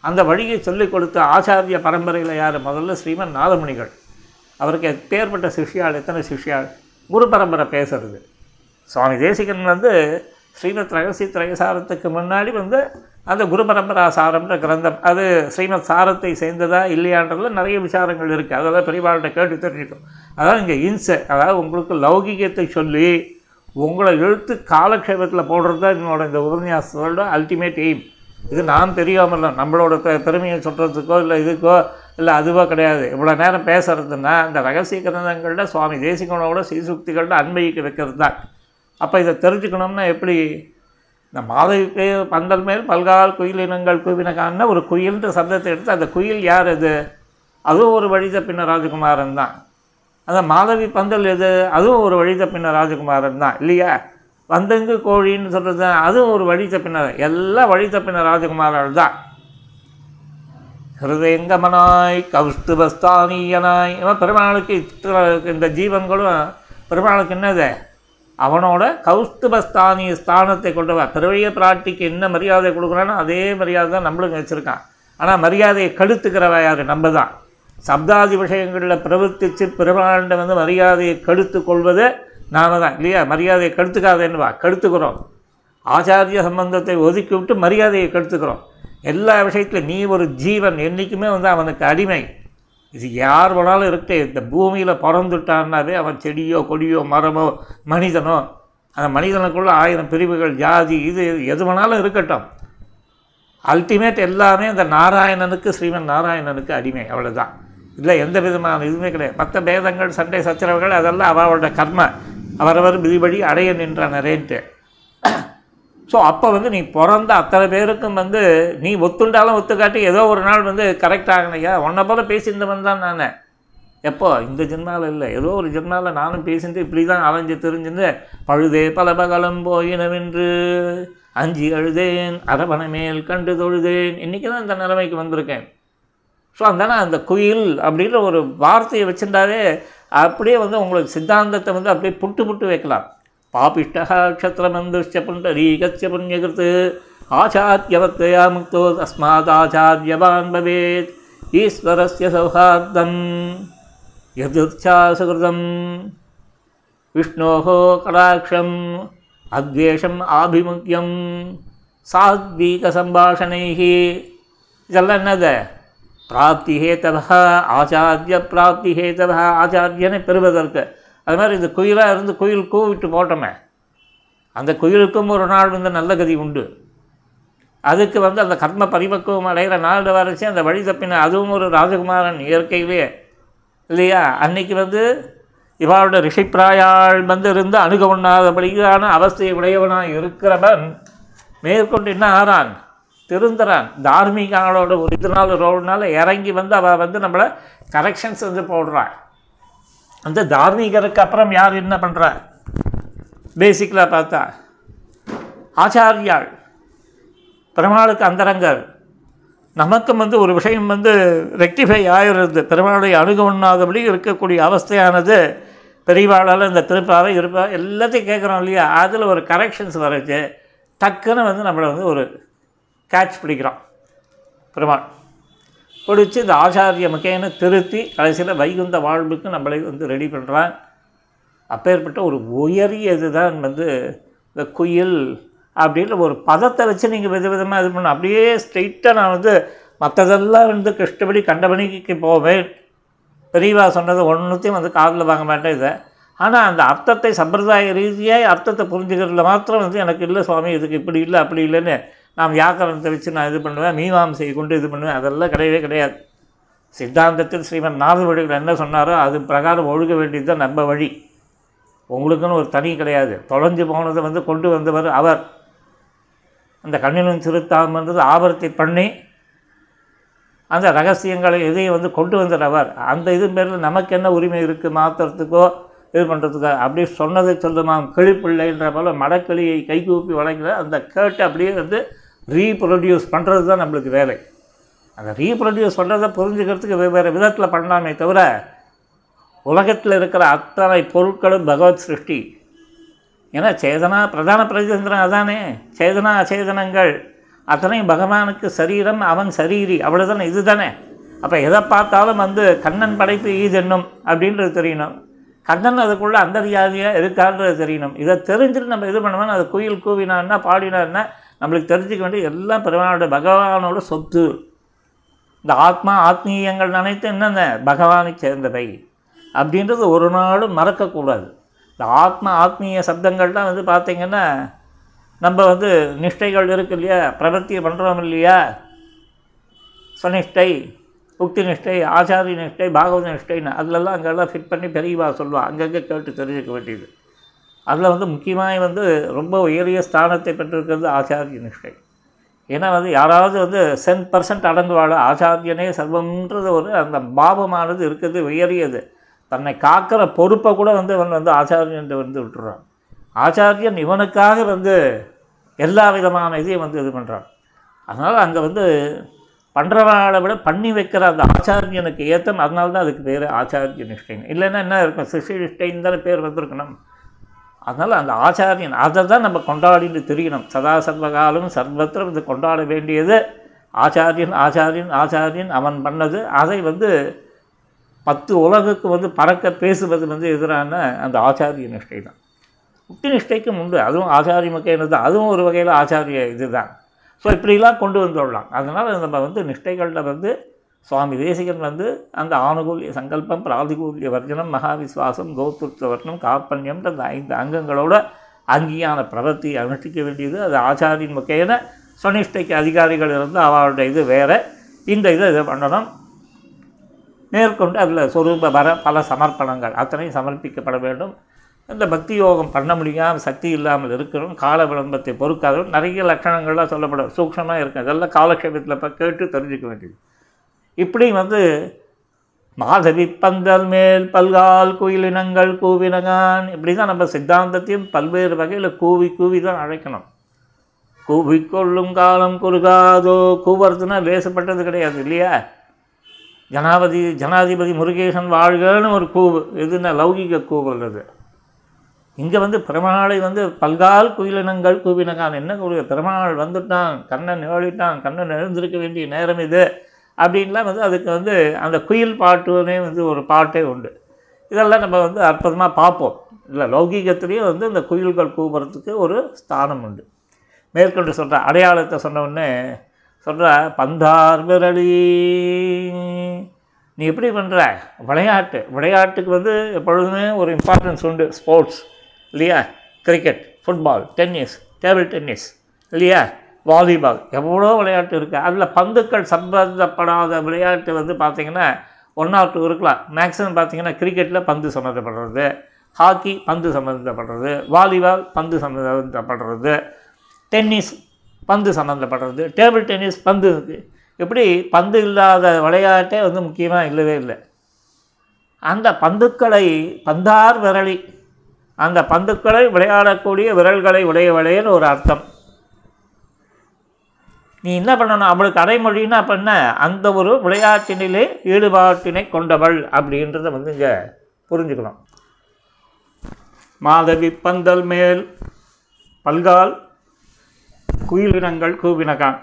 அந்த வழியை சொல்லிக் கொடுத்த ஆச்சாரிய பரம்பரையில் யார்? முதல்ல ஸ்ரீமன் நாதமணிகள் அவருக்கு பேர்பட்ட சிஷ்யாள் எத்தனை சிஷ்யாள்? குரு பரம்பரை பேசுறது. சுவாமி தேசிகன் வந்து ஸ்ரீமத் ரகசிய திரயசாரத்துக்கு முன்னாடி வந்து அந்த குரு பரம்பரா சாரம்ன்ற கிரந்தம் அது ஸ்ரீமத் சாரத்தை சேர்ந்ததா இல்லையான்றதுல நிறைய விசாரங்கள் இருக்குது அதெல்லாம் பெரியவாள்கிட்ட கேட்டு தெரிஞ்சுக்கும் அதாவது இங்கே இன்சை அதாவது உங்களுக்கு லௌகிகத்தை சொல்லி உங்களை இழுத்து காலக்ஷேபத்தில் போடுறது தான் என்னோட இந்த உபன்யாசத்தோட அல்டிமேட் எய்ம் இது நான் தெரியாமல் இல்லை நம்மளோட பெ பெருமையை சொல்கிறதுக்கோ இல்லை இதுக்கோ இல்லை அதுவோ கிடையாது. இவ்வளோ நேரம் பேசுகிறதுனா அந்த ரகசிய கிரந்தங்களில் சுவாமி தேசிகனோட சீசுக்திகளில் அன்பைக்கு வைக்கிறது தான் அப்போ இதை தெரிஞ்சுக்கணும்னா எப்படி இந்த மாதவி பந்தல் மேல் பல்கால் குயிலினங்கள் குவினகான்னு ஒரு குயில்ன்ற சப்தத்தை எடுத்து அந்த குயில் யார் அது? அதுவும் ஒரு வழித பின்ன ராஜகுமாரன் தான். அந்த மாதவி பந்தல் எது? அதுவும் ஒரு வழித பின்ன ராஜகுமாரன் தான் இல்லையா? வந்தங்கு கோழின்னு சொல்கிறது அதுவும் ஒரு வழி தப்பின எல்லாம் வழி தப்பின ராஜகுமாரர்கள் தான். ஹிருதயங்கமனாய் கௌஸ்துபஸ்தானியனாய் இவன் பெருமாளுக்கு இத்தனை- இந்த ஜீவன்களும் பெருமாளுக்கு என்னது? அவனோட கௌஸ்துபஸ்தானிய ஸ்தானத்தை கொண்டவன் பிறவைய பிராட்டிக்கு என்ன மரியாதை கொடுக்குறானோ அதே மரியாதை தான் நம்மளுக்கு வச்சுருக்கான். ஆனால் மரியாதையை கெடுத்துக்கிறவ யார்? நம்ம தான். சப்தாதி விஷயங்களில் பிரவர்த்திச்சு பெருமாண்ட வந்து மரியாதையை கெடுத்து கொள்வது நாம தான் இல்லையா? மரியாதையை கெடுத்துக்காதேன்னுவா கெடுத்துக்கிறோம். ஆச்சாரிய சம்பந்தத்தை ஒதுக்கி விட்டு மரியாதையை கெடுத்துக்கிறோம். எல்லா விஷயத்திலும் நீ ஒரு ஜீவன். என்றைக்குமே வந்து அவனுக்கு அடிமை. இது யார் வேணாலும் இருக்க இந்த பூமியில் பிறந்துட்டான்னாவே அவன் செடியோ கொடியோ மரமோ மனிதனோ அந்த மனிதனுக்குள்ள ஆயிரம் பிரிவுகள் ஜாதி இது எது வேணாலும் இருக்கட்டும். அல்டிமேட் எல்லாமே அந்த நாராயணனுக்கு ஸ்ரீமன் நாராயணனுக்கு அடிமை அவ்வளோதான் இல்லை எந்த விதமான இதுவுமே கிடையாது. மற்ற பேதங்கள் சண்டை சச்சரவுகள் அதெல்லாம் அவளோட கர்ம. அவரவர் விதிபடி அடைய நின்றனரேன்ட்டு. ஸோ அப்போ வந்து நீ பிறந்த அத்தனை பேருக்கும் வந்து நீ ஒத்துண்டாலும் ஒத்துக்காட்டி ஏதோ ஒரு நாள் வந்து கரெக்ட் ஆகணையா உன்னை போல பேசியிருந்தவன் தான் நான். எப்போ? இந்த ஜென்மாவில் இல்லை. ஏதோ ஒரு ஜென்மாவில் நானும் பேசிட்டு இப்படி தான் அலைஞ்சு தெரிஞ்சுன்னு பழுதே பல பகலம் போயினவென்று அஞ்சி அழுதேன் அரவணை மேல் கண்டு தொழுதேன். இன்றைக்கி தான் இந்த நிலைமைக்கு வந்திருக்கேன். ஸோ அதனால் அந்த குயில் அப்படின்ற ஒரு வார்த்தையை வச்சுருந்தாவே அப்படியே வந்து உங்களுக்கு சித்தாந்தத்தை வந்து அப்படியே புட்டு புட்டு வைக்கலாம். पापिष्टः क्षत्रमन्दुश्च पुण्डरीकस्य पुण्यकृत्। आचार्यवत्तया मुक्तो तस्मादाचार्यवान् भवेत्। ईश्वरस्य सौहार्दं यदृच्छासुकृतं विष्णोः कटाक्षम् अद्वेषम् आभिमुख्यं साद्विकसम्भाषणैः जलन्नद प्राप्तिहेतवः आचार्यप्राप्तिहेतवः आचार्यनि पर्वतर्क அது மாதிரி இந்த குயிலாக இருந்து குயில் கூவிட்டு போட்டோமே அந்த குயிலுக்கும் ஒரு நாள் வந்து நல்ல கதி உண்டு. அதுக்கு வந்து அந்த கர்ம பரிபக்குவம் அடைகிற நாள் வரைச்சு அந்த வழி தப்பின அதுவும் ஒரு ராஜகுமாரன் இயற்கையிலே இல்லையா? அன்னைக்கு வந்து இவாளோட ரிஷிப்பிராயாள் வந்து இருந்து அணுக உண்ணாதபடியான அவஸ்தையை உடையவனாக இருக்கிறவன் மேற்கொண்டு என்ன ஆறான்? திருந்துறான். தார்மீகாலோட ஒரு இதனால ரோடுனால இறங்கி வந்து அவள் வந்து நம்மளை கரெக்ஷன்ஸ் வந்து போடுறான் அந்த தார்மீகருக்கு அப்புறம் யார் என்ன பண்ணுறா பேசிக்கலாக பார்த்தா ஆச்சாரியாள். பெருமாளுக்கு அந்தரங்கர். நமக்கும் வந்து ஒரு விஷயம் வந்து ரெக்டிஃபை ஆகிறது பெருமாளை அணுக உண்ணாதபடி இருக்கக்கூடிய அவஸ்தையானது. பெரியவாளால் இந்த திருப்பாவை இருப்பா எல்லாத்தையும் கேட்குறோம் இல்லையா? அதில் ஒரு கரெக்ஷன்ஸ் வரச்சு டக்குன்னு வந்து நம்மளை வந்து ஒரு கேட்ச் பிடிக்கிறோம். பெருமாள். பிடிச்சி இந்த ஆச்சாரிய முக்கியன்னு திருத்தி கடைசியில் வைகுந்த வாழ்வுக்கு நம்மளை வந்து ரெடி பண்ணுறான் அப்பேற்பட்ட ஒரு உயரிய இதுதான் வந்து இந்த குயில் அப்படின்ற ஒரு பதத்தை வச்சு நீங்கள் வித விதமாக இது பண்ண அப்படியே ஸ்ட்ரெயிட்டாக நான் வந்து மற்றதெல்லாம் வந்து கஷ்டப்படி கண்டபணிக்கு போவேன். பெரியவா சொன்னது ஒன்றுத்தையும் வந்து காதில் வாங்க மாட்டேன் இதை. ஆனால் அந்த அர்த்தத்தை சம்பிரதாய ரீதியாக அர்த்தத்தை புரிஞ்சுக்கிறதுல மாத்திரம் வந்து எனக்கு இல்லை சுவாமி இதுக்கு இப்படி இல்லை அப்படி இல்லைன்னு நான் வியாக்கரணத்தை வச்சு நான் இது பண்ணுவேன் மீமாம்சையை கொண்டு இது பண்ணுவேன் அதெல்லாம் கிடையவே கிடையாது. சித்தாந்தத்தில் ஸ்ரீமன் நாதவழிகள் என்ன சொன்னாரோ அது பிரகாரம் ஒழுக வேண்டியது தான் நம்ம வழி. உங்களுக்குன்னு ஒரு தனி கிடையாது. தொலைஞ்சு போனதை வந்து கொண்டு வந்தவர் அவர். அந்த கண்ணினும் திருத்தாமன்றது ஆபரத்தை பண்ணி அந்த ரகசியங்களை எதையும் வந்து கொண்டு வந்தார் அவர். அந்த இது பேரில் நமக்கு என்ன உரிமை இருக்குது மாற்றுறதுக்கோ இது பண்ணுறதுக்கோ அப்படி சொன்னதை சொல்லுமாம் கிளிப்பிள்ளைன்ற போல் மடக்கிளியை கைகூப்பி வழங்குற அந்த கேட்டு அப்படியே வந்து ரீப்ரொடியூஸ் பண்ணுறது தான் நம்மளுக்கு வேலை. அந்த ரீப்ரொடியூஸ் பண்ணுறதை புரிஞ்சுக்கிறதுக்கு வெவ்வேறு விதத்தில் பண்ணலாமே தவிர உலகத்தில் இருக்கிற அத்தனை பொருட்களும் பகவத் சிருஷ்டி. ஏன்னா சேதனா பிரதான பிரதிந்திரம் அதானே. சேதனா அச்சேதனங்கள் அத்தனையும் பகவானுக்கு சரீரம் அவன் சரீரி. அவ்வளோதானே இது தானே அப்போ எதை பார்த்தாலும் வந்து கண்ணன் படைப்பு ஈதென்னும் அப்படின்றது தெரியணும். கண்ணன் அதுக்குள்ளே அந்தரியாதியாக இருக்கான்றது தெரியணும். இதை தெரிஞ்சுட்டு நம்ம இது பண்ணுவோம் அது குயில் கூவினான்னா பாடினான்னா நம்மளுக்கு தெரிஞ்சுக்க வேண்டிய எல்லாம் பெருமானோட பகவானோட சொத்து. இந்த ஆத்மா ஆத்மீயங்கள் அனைத்தும் என்னென்ன? பகவானை சேர்ந்தவை. அப்படின்றது ஒரு நாளும் மறக்கக்கூடாது. இந்த ஆத்மா ஆத்மீய சப்தங்கள்லாம் வந்து பார்த்திங்கன்னா நம்ம வந்து நிஷ்டைகள் இருக்கு இல்லையா? பிரவர்த்தியை பண்ணுறோம் இல்லையா? சனிஷ்டை உக்தி நிஷ்டை ஆச்சாரிய நிஷ்டை பாகவத நிஷ்டைன்னு அதிலெல்லாம் அங்கெல்லாம் ஃபிட் பண்ணி பெரியவா சொல்லுவாள் அங்கங்கே கேட்டு தெரிஞ்சுக்க வேண்டியது. அதில் வந்து முக்கியமாக வந்து ரொம்ப உயரிய ஸ்தானத்தை பெற்றிருக்கிறது ஆச்சாரிய நிஷ்டை. ஏன்னா வந்து யாராவது வந்து சென் பர்சன்ட் அடங்குவாள் ஆச்சாரியனே சர்வம்ன்றது ஒரு அந்த பாவமானது இருக்கிறது உயரியது. தன்னை காக்கிற பொறுப்பை கூட வந்து இவன் வந்து ஆச்சாரியன் வந்து விட்டுறான். ஆச்சாரியன் இவனுக்காக வந்து எல்லா விதமான இதையும் வந்து இது பண்ணுறான் அதனால் அங்கே வந்து பண்ணுறவனால விட பண்ணி வைக்கிற அந்த ஆச்சாரியனுக்கு ஏற்றம் அதனால தான் அதுக்கு பேர் ஆச்சாரிய நிஷ்டைன்னு. இல்லைன்னா என்ன இருக்கும்? சிஷி நிஷ்டைன்னு தானே பேர் வந்திருக்கணும். அதனால் அந்த ஆச்சாரியன் அதை தான் நம்ம கொண்டாடிட்டு தெரியணும் சதா சர்வகாலம் சர்வத்திரம் இது கொண்டாட வேண்டியது ஆச்சாரியன் ஆச்சாரியன் ஆச்சாரியன் அவன் பண்ணது. அதை வந்து பத்து உலகுக்கு வந்து பறக்க பேசுவது வந்து எதிரான அந்த ஆச்சாரிய நிஷ்டை தான் முக்தி நிஷ்டைக்கும் உண்டு. அதுவும் ஆச்சாரிய முக்கியம் தான் அதுவும் ஒரு வகையில் ஆச்சாரிய இது தான் ஸோ இப்படிலாம் கொண்டு வந்துடலாம் அதனால் நம்ம வந்து நிஷ்டைகளில் வந்து சுவாமி தேசிகன் வந்து அந்த ஆணுகூல்ய சங்கல்பம் பிராதிகூல்ய வர்ஜனம் மகாவிஸ்வாசம் கோத்துர்த்தவர்ணம் காப்பண்யம்ன்ற அந்த ஐந்து அங்கங்களோட அங்கீயான பிரவர்த்தியை அனுஷ்டிக்க வேண்டியது. அது ஆச்சாரியின் முக்கியன சுனிஷ்டைக்கு அதிகாரிகள் இருந்து அவளுடைய இது வேறு. இந்த இதை இதை பண்ணணும். மேற்கொண்டு அதில் சொரூப வர பல சமர்ப்பணங்கள் அத்தனையும் சமர்ப்பிக்கப்பட வேண்டும். இந்த பக்தி யோகம் பண்ண முடியாமல் சக்தி இல்லாமல் இருக்கிறோம். கால விளம்பத்தை பொறுக்காதவன் நிறைய லட்சணங்கள்லாம் சொல்லப்படும். சூக்ஷமாக இருக்கும் இதெல்லாம் காலக்ஷேபத்தில் இப்போ கேட்டு தெரிஞ்சுக்க வேண்டியது. இப்படி வந்து மாதவி பந்தல் மேல் பல்கால் குயிலினங்கள் கூவினகான். இப்படி தான் நம்ம சித்தாந்தத்தையும் பல்வேறு வகையில் கூவி கூவி தான் அழைக்கணும். கூவிக்கொள்ளும் காலம் குறுகாதோ கூவுறதுன்னா வேசப்பட்டது கிடையாது இல்லையா? ஜனாபதி ஜனாதிபதி முருகேசன் வாழ்கன்னு ஒரு கூவு. எதுன்னா லௌகிக கூவல் அது? இங்கே வந்து பெருமாளை வந்து பல்கால் குயிலினங்கள் கூவினகான். என்ன கூறு பெருமாள் வந்துட்டான் கண்ணன் ஏழிட்டான் கண்ணன் எழுந்திருக்க வேண்டிய நேரம் இது. அப்படின்லாம் வந்து அதுக்கு வந்து அந்த குயில் பாட்டுனே வந்து ஒரு பாட்டே உண்டு. இதெல்லாம் நம்ம வந்து அற்புதமாக பார்ப்போம். இல்லை லௌகீகத்துலேயும் வந்து இந்த குயில்கள் கூவுறதுக்கு ஒரு ஸ்தானம் உண்டு. மேற்கொண்டு சொல்கிற அடையாளத்தை சொன்னவுடனே சொல்கிற பந்தார் விரலி நீ எப்படி பண்ணுற விளையாட்டு. விளையாட்டுக்கு வந்து எப்பொழுதுமே ஒரு இம்பார்ட்டன்ஸ் உண்டு. ஸ்போர்ட்ஸ் இல்லையா? Cricket football tennis table tennis இல்லையா? வாலிபால். எவ்வளோ விளையாட்டு இருக்குது அதில் பந்துக்கள் சம்பந்தப்படாத விளையாட்டு வந்து பார்த்திங்கன்னா ஒன் ஆர் டூ இருக்கலாம். மேக்ஸிமம் பார்த்திங்கன்னா கிரிக்கெட்டில் பந்து சம்மந்தப்படுறது ஹாக்கி பந்து சம்மந்தப்படுறது வாலிபால் பந்து சம்மந்தப்படுறது டென்னிஸ் பந்து சம்மந்தப்படுறது டேபிள் டென்னிஸ் பந்து இருக்குது இப்படி பந்து இல்லாத விளையாட்டே வந்து முக்கியமாக இல்லவே இல்லை. அந்த பந்துக்களை பந்தார் விரலி. அந்த பந்துக்களை விளையாடக்கூடிய விரல்களை உடைய விளையல் ஒரு அர்த்தம். நீ என்ன பண்ணணும்? அவளுக்கு அடைமொழின்னா அப்போ என்ன? அந்த ஒரு விளையாட்டினிலே ஈடுபாட்டினை கொண்டவள் அப்படின்றத வந்து இங்கே புரிஞ்சுக்கணும். மாதவி பந்தல் மேல் பல்கால் குயிலினங்கள் கூவினகான்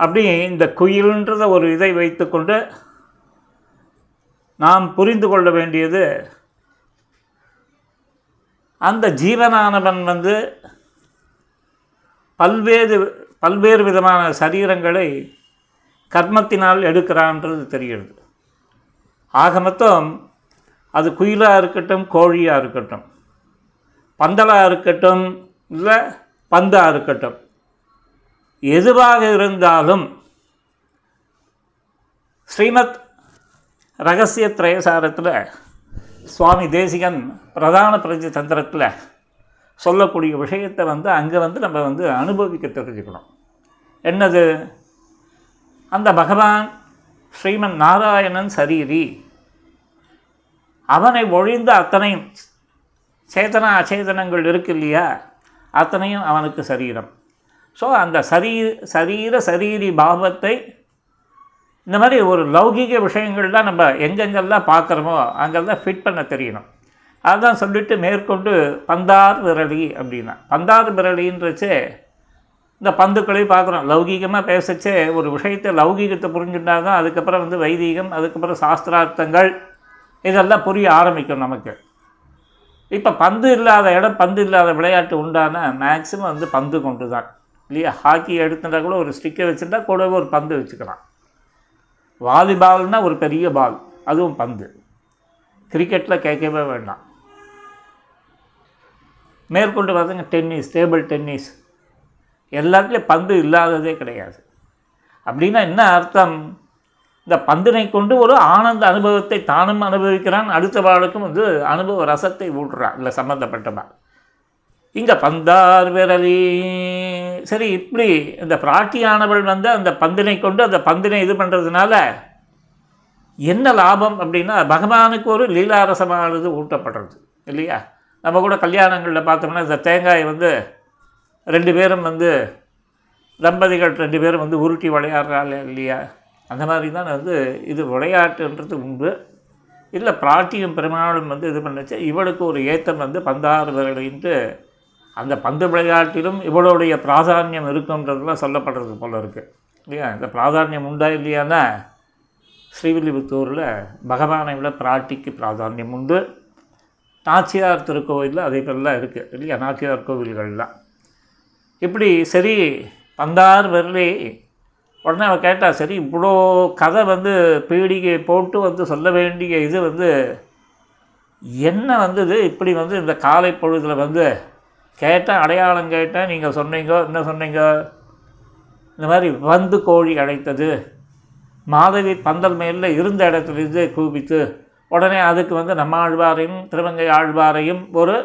அப்படி இந்த குயில்ன்றத ஒரு இதை வைத்துக்கொண்டு நாம் புரிந்து கொள்ள வேண்டியது அந்த ஜீவனானவன் வந்து பல்வேறு பல்வேறு விதமான சரீரங்களை கர்மத்தினால் எடுக்கிறான்றது தெரிகிறது. ஆக மொத்தம் அது குயிலாக இருக்கட்டும் கோழியாக இருக்கட்டும் பந்தலாக இருக்கட்டும் இல்லை பந்தாக இருக்கட்டும் எதுவாக இருந்தாலும் ஸ்ரீமத் ரகசிய திரயசாரத்தில் சுவாமி தேசிகன் பிரதான பிரஜ தந்திரத்தில் சொல்லக்கூடிய விஷயத்தை வந்து அங்கே வந்து நம்ம வந்து அனுபவிக்க தெரிஞ்சுக்கணும் என்னது? அந்த பகவான் ஸ்ரீமன் நாராயணன் சரீரி. அவனை ஒழிந்த அத்தனையும் சேதன அச்சேதனங்கள் இருக்கு இல்லையா? அத்தனையும் அவனுக்கு சரீரம். ஸோ அந்த சரீ சரீர சரீரி பாவத்தை இந்த மாதிரி ஒரு லௌகீக விஷயங்கள்லாம் நம்ம எங்கெங்கெல்லாம் பார்க்குறோமோ அங்கெல்லாம் ஃபிட் பண்ண தெரியணும். அதான் சொல்லிட்டு மேற்கொண்டு பந்தார் விரலி அப்படின்னா. பந்தார் விரலின்றச்சே இந்த பந்துக்களையும் பார்க்குறோம். லௌகீகமாக பேசச்சே ஒரு விஷயத்தை லௌகீகத்தை புரிஞ்சுட்டா தான் அதுக்கப்புறம் வந்து வைதீகம் அதுக்கப்புறம் சாஸ்திரார்த்தங்கள் இதெல்லாம் புரிய ஆரம்பிக்கும் நமக்கு. இப்போ பந்து இல்லாத இடம் பந்து இல்லாத விளையாட்டு உண்டான மேக்ஸிமம் வந்து பந்து கொண்டு தான் இல்லையா? ஹாக்கி எடுத்துட்டா கூட ஒரு ஸ்டிக்கை வச்சுட்டா கூடவே ஒரு பந்து வச்சுக்கலாம். வாலிபால்னால் ஒரு பெரிய பால் அதுவும் பந்து. கிரிக்கெட்டில் கேட்கவே வேண்டாம். மேற்கொண்டு பார்த்தீங்க டென்னிஸ் டேபிள் டென்னிஸ். எல்லாத்துலேயும் பந்து இல்லாததே கிடையாது. அப்படின்னா என்ன அர்த்தம்? இந்த பந்தினை கொண்டு ஒரு ஆனந்த அனுபவத்தை தானும் அனுபவிக்கிறான் அடுத்த வாளுக்கும் வந்து அனுபவ ரசத்தை ஊட்டுறான் இல்லை சம்மந்தப்பட்டவன் இங்கே பந்தார் விரலி. சரி இப்படி இந்த பிராட்டியானவள் வந்து அந்த பந்தினை கொண்டு அந்த பந்தினை இது பண்ணுறதுனால என்ன லாபம் அப்படின்னா பகவானுக்கு ஒரு லீலாரசமானது ஊட்டப்படுறது இல்லையா? நம்ம கூட கல்யாணங்களில் பார்த்தோம்னா இந்த தேங்காயை வந்து ரெண்டு பேரும் வந்து தம்பதிகள் ரெண்டு பேரும் வந்து உருட்டி விளையாடுறாள் இல்லையா? அந்த மாதிரி தான் வந்து இது விளையாட்டுன்றது உண்டு. இல்லை பிராட்டியும் பெருமாளும் வந்து இது பண்ணுச்சு. இவளுக்கு ஒரு ஏத்தம் வந்து பந்தாறு விரலின்ட்டு அந்த பந்து விளையாட்டிலும் இவளுடைய பிராதானியம் இருக்குன்றதுலாம் சொல்லப்படுறது போல் இருக்குது இல்லையா? இந்த பிராதானியம் உண்டா இல்லையானா ஸ்ரீவில்லிபுத்தூரில் பகவானை விட பிராட்டிக்கு பிராதானியம் உண்டு. நாச்சியார் திருக்கோவிலில் அதே இருக்குது இல்லையா? நாச்சியார் கோவில்கள்லாம். இப்படி சரி பந்தார் வரலி உடனே அவன் கேட்டா சரி இவ்வளோ கதை வந்து பீடிகை போட்டு வந்து சொல்ல வேண்டிய இது வந்து என்ன வந்தது? இப்படி வந்து இந்த காலை பொழுதில் வந்து கேட்டேன் அடையாளம் கேட்டேன் நீங்கள் சொன்னீங்க என்ன சொன்னீங்க? இந்த மாதிரி வந்து கோழி அழைத்தது மாதவி பந்தல் மேலில் இருந்த இடத்துலேருந்து கூப்பித்து உடனே அதுக்கு வந்து நம்ம ஆழ்வாரையும் திருவங்கை ஆழ்வாரையும் ஒரு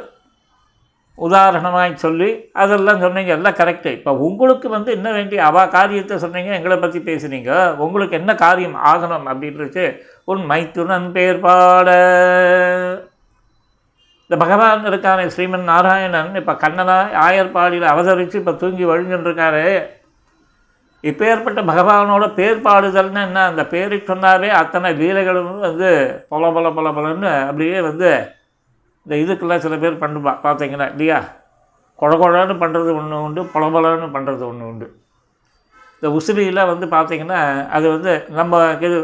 உதாரணமாய் சொல்லி அதெல்லாம் சொன்னீங்க. எல்லாம் கரெக்டு இப்போ உங்களுக்கு வந்து என்ன வேண்டிய அவா காரியத்தை சொன்னீங்க எங்களை பற்றி பேசுனீங்க உங்களுக்கு என்ன காரியம் ஆகணும் அப்படின்றது உன் மைத்துனன் பேர் பாட. இந்த பகவான் இருக்கானே ஸ்ரீமன் நாராயணன் இப்போ கண்ணனாய் ஆயர்பாடியில் அவதரித்து இப்போ தூங்கி வழிஞ்சுட்டு இருக்காரு. இப்போ ஏற்பட்ட பகவானோட பேர் பாடுதல்னு என்ன? அந்த பேருக்கு சொன்னாவே அத்தனை லீலைகளும் வந்து பொல பொல பொல பொலன்னு அப்படியே வந்து இந்த இதுக்கெல்லாம் சில பேர் பண்ணுவா. பார்த்தீங்கன்னா இல்லையா? கொழ கொழன்னு பண்ணுறது ஒன்று உண்டு பொல பொலன்னு பண்ணுறது ஒன்று உண்டு. இந்த உசிறியில் வந்து பார்த்திங்கன்னா அது வந்து நம்ம இது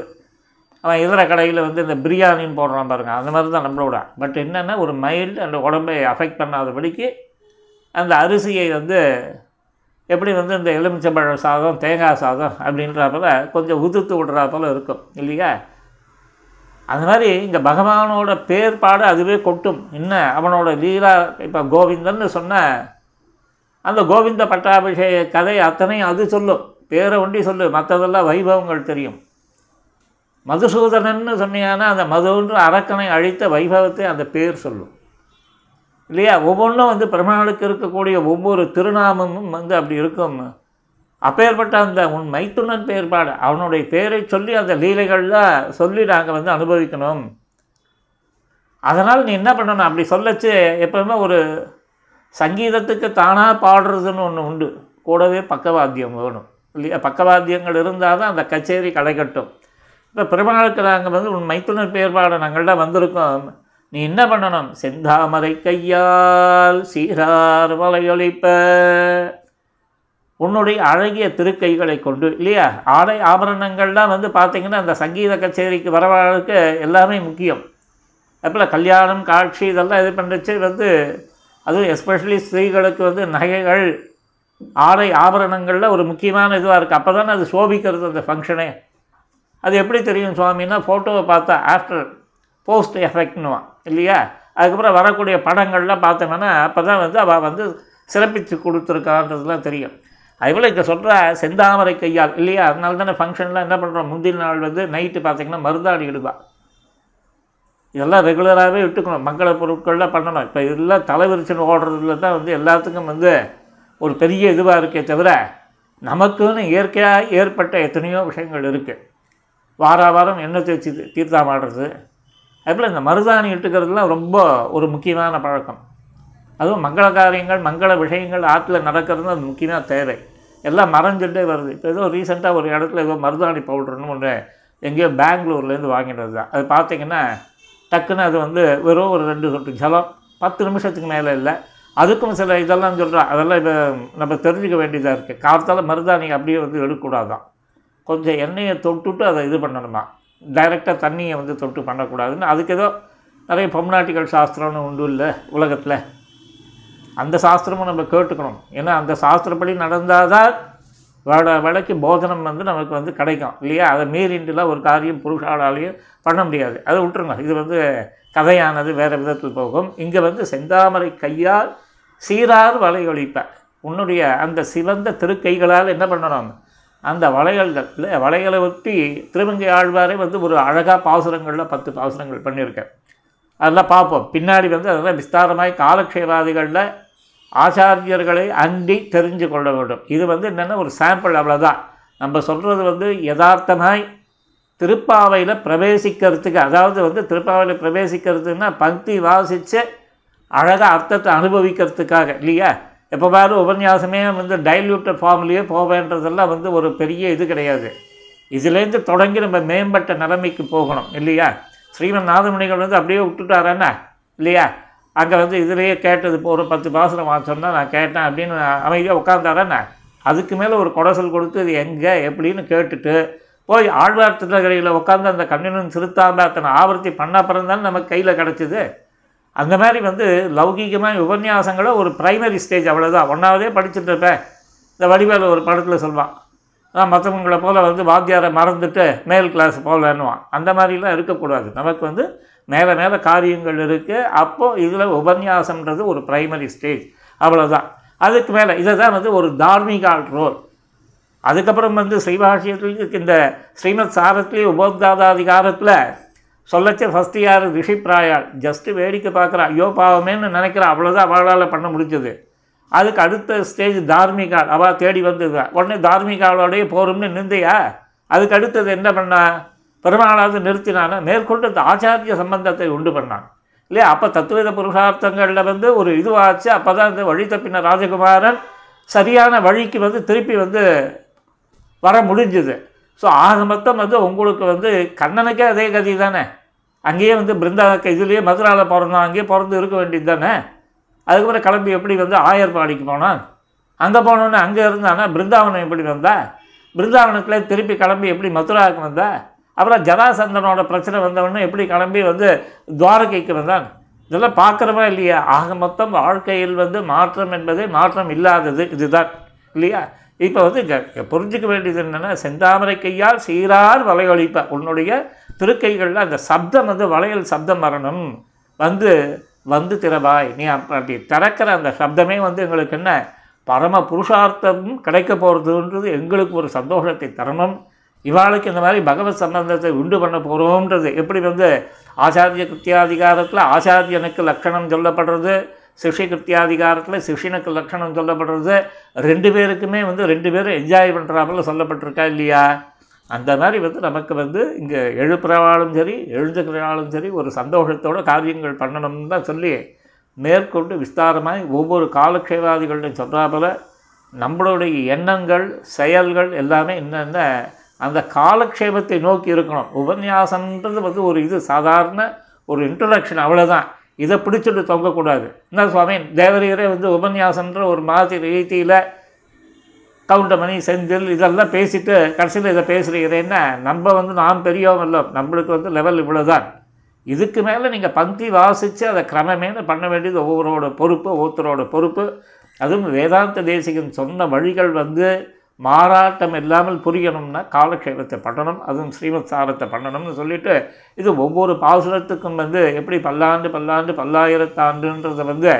அவன் இதர கடையில் வந்து இந்த பிரியாணின்னு போடுறான் பாருங்கள் அந்த மாதிரி தான் நம்மளோட. பட் என்னென்னா ஒரு மைல்டு அந்த உடம்பை அஃபெக்ட் பண்ணாதபடிக்கு அந்த அரிசியை வந்து எப்படி வந்து இந்த எலுமிச்சம்பழ சாதம் தேங்காய் சாதம் அப்படின்றப்பல கொஞ்சம் உதுத்து விடுறாப்பல இருக்கும் இல்லையா? அது மாதிரி இங்கே பகவானோட பேர்பாடு அதுவே கொட்டும். என்ன? அவனோட லீலா இப்போ கோவிந்தன்னு சொன்ன அந்த கோவிந்த பட்டாபிஷேக கதை அத்தனையும் அது சொல்லும். பேரை ஒண்டி சொல்லு மற்றதெல்லாம் வைபவங்கள் தெரியும். மதுசூதனன்னு சொன்னீங்கன்னா அந்த மதுன்ற அரக்கனை அழித்த வைபவத்தை அந்த பேர் சொல்லும். இல்லையா? ஒவ்வொன்றும் வந்து பெருமாளுக்கு இருக்கக்கூடிய ஒவ்வொரு திருநாமமும் வந்து அப்படி இருக்கும். அப்பேற்பட்ட அந்த உன் மைத்துனன் பேர்பாடு அவனுடைய பேரை சொல்லி அந்த லீலைகள்லாம் சொல்லி நாங்கள் வந்து அனுபவிக்கணும். அதனால் நீ என்ன பண்ணணும்? அப்படி சொல்லச்சு. எப்பவுமே ஒரு சங்கீதத்துக்கு தானாக பாடுறதுன்னு ஒன்று உண்டு. கூடவே பக்கவாத்தியம் வேணும். இல்லையா? பக்கவாத்தியங்கள் இருந்தால் தான் அந்த கச்சேரி களைகட்டும் இப்போ பெருமாளுக்கு நாங்கள் வந்து உன் மைத்துனர் பேர்பாடு நாங்கள்லாம் வந்திருக்கோம். நீ என்ன பண்ணணும்? செந்தாமரை கையால் சீரார் வலையொழிப்ப உன்னுடைய அழகிய திருக்கைகளை கொண்டு இல்லையா? ஆடை ஆபரணங்கள்லாம் வந்து பார்த்திங்கன்னா அந்த சங்கீத கச்சேரிக்கு வரவாளுக்கு எல்லாமே முக்கியம். அப்போல கல்யாணம் காட்சி இதெல்லாம் இது பண்ணுச்சு வந்து அதுவும் எஸ்பெஷலி ஸ்திரீகளுக்கு வந்து நகைகள் ஆடை ஆபரணங்களில் ஒரு முக்கியமான இதுவாக இருக்குது அப்போ தானே அது சோபிக்கிறது அந்த ஃபங்க்ஷனே அது எப்படி தெரியும் சுவாமின்னா ஃபோட்டோவை பார்த்தா ஆஃப்டர் போஸ்ட் எஃபெக்ட்னுவான் இல்லையா? அதுக்கப்புறம் வரக்கூடிய படங்கள்லாம் பார்த்தோம்னா அப்போ தான் வந்து அவள் வந்து சிறப்பித்து கொடுத்துருக்கான்றதுலாம் தெரியும். அதுபோல் இங்கே சொல்கிற செந்தாமரை கையால் இல்லையா? அதனால தானே ஃபங்க்ஷன்லாம் என்ன பண்ணுறோம் முந்தின நாள் வந்து நைட்டு பார்த்திங்கன்னா மருந்தாடி இடுவா இதெல்லாம் ரெகுலராகவே விட்டுக்கணும். மங்கள பொருட்கள்லாம் பண்ணணும். இப்போ இதெல்லாம் தலைவிரிச்சுன்னு ஓடுறதுல தான் வந்து எல்லாத்துக்கும் வந்து ஒரு பெரிய இதுவாக இருக்கே தவிர நமக்குன்னு இயற்கையாக ஏற்பட்ட எத்தனையோ விஷயங்கள் இருக்குது வார வாரம் எண்ணெய் தேய்ச்சி தீர்த்தம் ஆடுறது அதுபோல் இந்த மருதாணி இட்டுக்கிறதுலாம் ரொம்ப ஒரு முக்கியமான பழக்கம். அதுவும் மங்கள காரியங்கள் மங்கள விஷயங்கள் ஆற்றுல நடக்கிறது அது முக்கியமாக தேவை. எல்லாம் மறைஞ்சுட்டே வருது. இப்போ ஏதோ ரீசெண்டாக ஒரு இடத்துல ஏதோ மருதாணி பவுடர்னு ஒன்று எங்கேயோ பெங்களூர்லேருந்து வாங்கிட்டு தான். அது பார்த்தீங்கன்னா டக்குன்னு அது வந்து வெறும் ஒரு ரெண்டு சொட்டு ஜலம் பத்து நிமிஷத்துக்கு மேலே இல்லை. அதுக்கும் சில இதெல்லாம் சொல்கிறா அதெல்லாம் இப்போ நம்ம தெரிஞ்சுக்க வேண்டியதாக இருக்குது காலத்தால் மருதாணி அப்படியே வந்து எடுக்கக்கூடாதான். கொஞ்சம் எண்ணெயை தொட்டுட்டு அதை இது பண்ணணுமா? டைரெக்டாக தண்ணியை வந்து தொட்டு பண்ணக்கூடாதுன்னு அதுக்கு ஏதோ நிறைய பொம்நாட்டிகள் சாஸ்திரம்னு உண்டு இல்லை உலகத்தில். அந்த சாஸ்திரமும் நம்ம கேட்டுக்கணும். ஏன்னா அந்த சாஸ்திரப்படி நடந்தால் தான் வட வடக்கு போதனம் வந்து நமக்கு வந்து கிடைக்கும். இல்லையா? அதை மீறிண்டுலாம் ஒரு காரியம் புருஷாலாலையும் பண்ண முடியாது. அதை விட்டுருங்க. இது வந்து கதையானது வேறு விதத்தில் போகும். இங்கே வந்து செந்தாமரை கையால் சீரார் வலையொலிப்ப. உன்னுடைய அந்த சிவந்த திருக்கைகளால் என்ன பண்ணணும்? அந்த வளையல்கள் இல்லை வளையலை ஒட்டி திருமங்கை ஆழ்வாரே வந்து ஒரு அழகாக பாசுரங்களில் பத்து பாசுரங்கள் பண்ணியிருக்கேன் அதெல்லாம் பார்ப்போம். பின்னாடி வந்து அதெல்லாம் விஸ்தாரமாய் காலக்ஷேபாதிகளில் ஆச்சாரியர்களை அண்டி தெரிஞ்சு கொள்ள வேண்டும். இது வந்து என்னென்னா ஒரு சாம்பிள் அவ்வளோதான் நம்ம சொல்கிறது வந்து யதார்த்தமாய் திருப்பாவையில் பிரவேசிக்கிறதுக்கு அதாவது வந்து திருப்பாவையில் பிரவேசிக்கிறதுன்னா பங்கி வாசித்து அழகாக அர்த்தத்தை அனுபவிக்கிறதுக்காக இல்லையா? எப்போ பாரு உபன்யாசமே வந்து டைல்யூட்டட் ஃபார்ம்லேயே போவேன்றதெல்லாம் வந்து ஒரு பெரிய இது கிடையாது. இதுலேருந்து தொடங்கி நம்ம மேம்பட்ட நிலைமைக்கு போகணும் இல்லையா? ஸ்ரீமன் நாதமணிகள் வந்து அப்படியே விட்டுட்டாரண்ணா இல்லையா? அங்கே வந்து இதுலேயே கேட்டது இப்போ ஒரு பத்து பாசனம் சொன்னால் நான் கேட்டேன் அப்படின்னு அமைதியாக உட்காந்தாரண்ணா அதுக்கு மேலே ஒரு குடசல் கொடுத்து இது எங்கே எப்படின்னு கேட்டுட்டு போய் ஆழ்வார் திருநகரையில் உட்காந்து அந்த கண்ணினும் சிறுத்தாம்ப அத்தனை ஆவர்த்தி பண்ண அப்புறம் தானே நமக்கு கையில் கிடச்சிது? அந்த மாதிரி வந்து லௌகீகமாக உபன்யாசங்களை ஒரு ப்ரைமரி ஸ்டேஜ் அவ்வளோதான் ஒன்றாவதே படிச்சுட்டு இருப்பேன் இந்த வடிவேலு ஒரு படத்தில் சொல்வான் நான் மற்றவங்களை போல் வந்து வாத்தியாரை மறந்துட்டு மேல் கிளாஸ் போகலன்னுவான் அந்த மாதிரிலாம் இருக்கக்கூடாது. நமக்கு வந்து மேலே மேலே காரியங்கள் இருக்குது அப்போது இதில் உபன்யாசம்ன்றது ஒரு ப்ரைமரி ஸ்டேஜ் அவ்வளோதான் அதுக்கு மேலே இதை தான் வந்து ஒரு தார்மிகால் ரோல் அதுக்கப்புறம் வந்து ஸ்ரீபாஷ்யத்தில் இந்த ஸ்ரீமத் சாரத்திலேயே உபோதாதாதிகாரத்தில் சொல்லச்ச ஃபஸ்ட்டு யார்? ரிஷிப்ராயால் ஜஸ்ட்டு வேடிக்கை பார்க்குறா. ஐயோ பாவமேன்னு நினைக்கிறா. அவ்வளோதான் அவளால் பண்ண முடிஞ்சது. அதுக்கு அடுத்த ஸ்டேஜ் தார்மிகால் அவள் தேடி வந்தது உடனே தார்மிகாலோடைய போரும்னு நிந்தையா? அதுக்கு அடுத்தது என்ன பண்ணா? பெருமாளாவது நிறுத்தினானா? மேற்கொண்டு அந்த ஆச்சாரிய சம்பந்தத்தை உண்டு பண்ணான். இல்லையா? அப்போ தத்துவத புருஷார்த்தங்களில் வந்து ஒரு இதுவாச்சு. அப்போ தான் இந்த வழி தப்பின ராஜகுமாரன் சரியான வழிக்கு வந்து திருப்பி வந்து வர முடிஞ்சுது. ஸோ ஆக மொத்தம் வந்து உங்களுக்கு வந்து கண்ணனுக்கே அதே கதி தானே அங்கேயே வந்து பிருந்தா இதுலேயே மதுராவில் பிறந்தான் அங்கேயே பிறந்து இருக்க வேண்டியது தானே? அதுக்கப்புறம் கிளம்பி எப்படி வந்து ஆயர்பாடிக்கு போனான்? அங்கே போனோன்னே அங்கே இருந்தானா? பிருந்தாவனம் எப்படி வந்தா? பிருந்தாவனத்தில் திருப்பி கிளம்பி எப்படி மதுராவுக்கு வந்தா? அப்புறம் ஜராசந்தனோட பிரச்சனை வந்தவொடனே எப்படி கிளம்பி வந்து துவாரகைக்கு வந்தான்? இதெல்லாம் பார்க்குறவா இல்லையா? ஆக மொத்தம் வாழ்க்கையில் வந்து மாற்றம் என்பதே மாற்றம் இல்லாதது இதுதான். இல்லையா? இப்போ வந்து புரிஞ்சிக்க வேண்டியது என்னென்னா செந்தாமரை கையால் சீரார் வளையொலிப்ப உன்னுடைய திருக்கைகளில் அந்த சப்தம் வந்து வளையல் சப்தம் வரணும் வந்து வந்து திறவாய். நீ அப்படி திறக்கிற அந்த சப்தமே வந்து எங்களுக்கு என்ன? பரம புருஷார்த்தம் கிடைக்க போகிறதுன்றது எங்களுக்கு ஒரு சந்தோஷத்தை தரணும். இவாளுக்கு இந்த மாதிரி பகவத் சம்பந்தத்தை உண்டு பண்ண போகிறோன்றது எப்படி வந்து ஆச்சாரிய கிருத்தியாதிகாரத்தில் ஆச்சாரியனுக்கு லட்சணம் சொல்லப்படுறது சிஷி கிருத்தியாதிகாரத்தில் சிஷினுக்கு லட்சணம் சொல்லப்படுறது ரெண்டு பேருக்குமே வந்து ரெண்டு பேரும் என்ஜாய் பண்ணுறாப்புல சொல்லப்பட்டிருக்கா இல்லையா? அந்த மாதிரி வந்து நமக்கு வந்து இங்கே எழுப்புறவாளும் சரி எழுதுகிறனாலும் சரி ஒரு சந்தோஷத்தோட காரியங்கள் பண்ணணும்னு தான் சொல்லி மேற்கொண்டு விஸ்தாரமாக ஒவ்வொரு காலக்ஷேபாதிகள்னு சொல்கிறா போல் நம்மளுடைய எண்ணங்கள் செயல்கள் எல்லாமே என்னென்ன அந்த காலக்ஷேபத்தை நோக்கி இருக்கணும். உபன்யாசன்றது வந்து ஒரு இது சாதாரண ஒரு இன்ட்ரடக்ஷன் அவ்வளோதான் இதை பிடிச்சிட்டு தொங்கக்கூடாது. என்ன சுவாமி தேவரீரே வந்து உபன்யாசன்ற ஒரு மாதிரி ரீதியில் கவுண்டமணி செந்தில் இதெல்லாம் பேசிட்டு கடைசியில் இதை பேசுகிறீங்கன்னா நம்ம வந்து நாம் பெரியவங்க இல்லை நம்மளுக்கு வந்து லெவல் இவ்வளோ தான் இதுக்கு மேலே நீங்கள் பங்கி வாசித்து அதை கிரமமேனு பண்ண வேண்டியது ஒவ்வொருவரோட பொறுப்பு ஒவ்வொருத்தரோட பொறுப்பு. அதுவும் வேதாந்த தேசிகன் சொன்ன வழிகள் வந்து மாறாட்டம் இல்லாமல் புரியணும்னா காலக்ஷேபத்தை பண்ணணும் அதுவும் ஸ்ரீமத் சாரத்தை பண்ணணும்னு சொல்லிட்டு இது ஒவ்வொரு பாசுரத்துக்கும் வந்து எப்படி பல்லாண்டு பல்லாண்டு பல்லாயிரத்தாண்டுன்றதை வந்து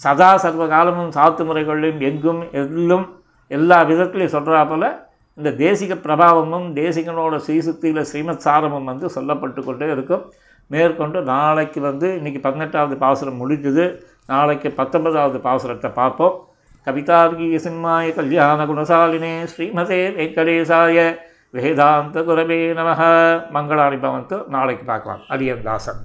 சதா சர்வ காலமும் சாத்து முறைகளிலும் எங்கும் எல்லும் எல்லா விதத்துலையும் சொல்கிறா இந்த தேசிக பிரபாவமும் தேசிகனோட ஸ்ரீசுத்தியில் ஸ்ரீமத் சாரமும் வந்து சொல்லப்பட்டு கொண்டே இருக்கும். மேற்கொண்டு நாளைக்கு வந்து இன்றைக்கி பதினெட்டாவது பாசுரம் முடிஞ்சுது. நாளைக்கு பத்தொன்பதாவது பாசுரத்தை பார்ப்போம். கவிதார்கீய சிம்மாய கல்யாண குணசாலினே ஸ்ரீமதே வெங்கடேசாய வேதாந்த குரவே நமக. மங்களாணி பவந்து நாளைக்கு பார்க்கலாம். அரியன் தாசன்.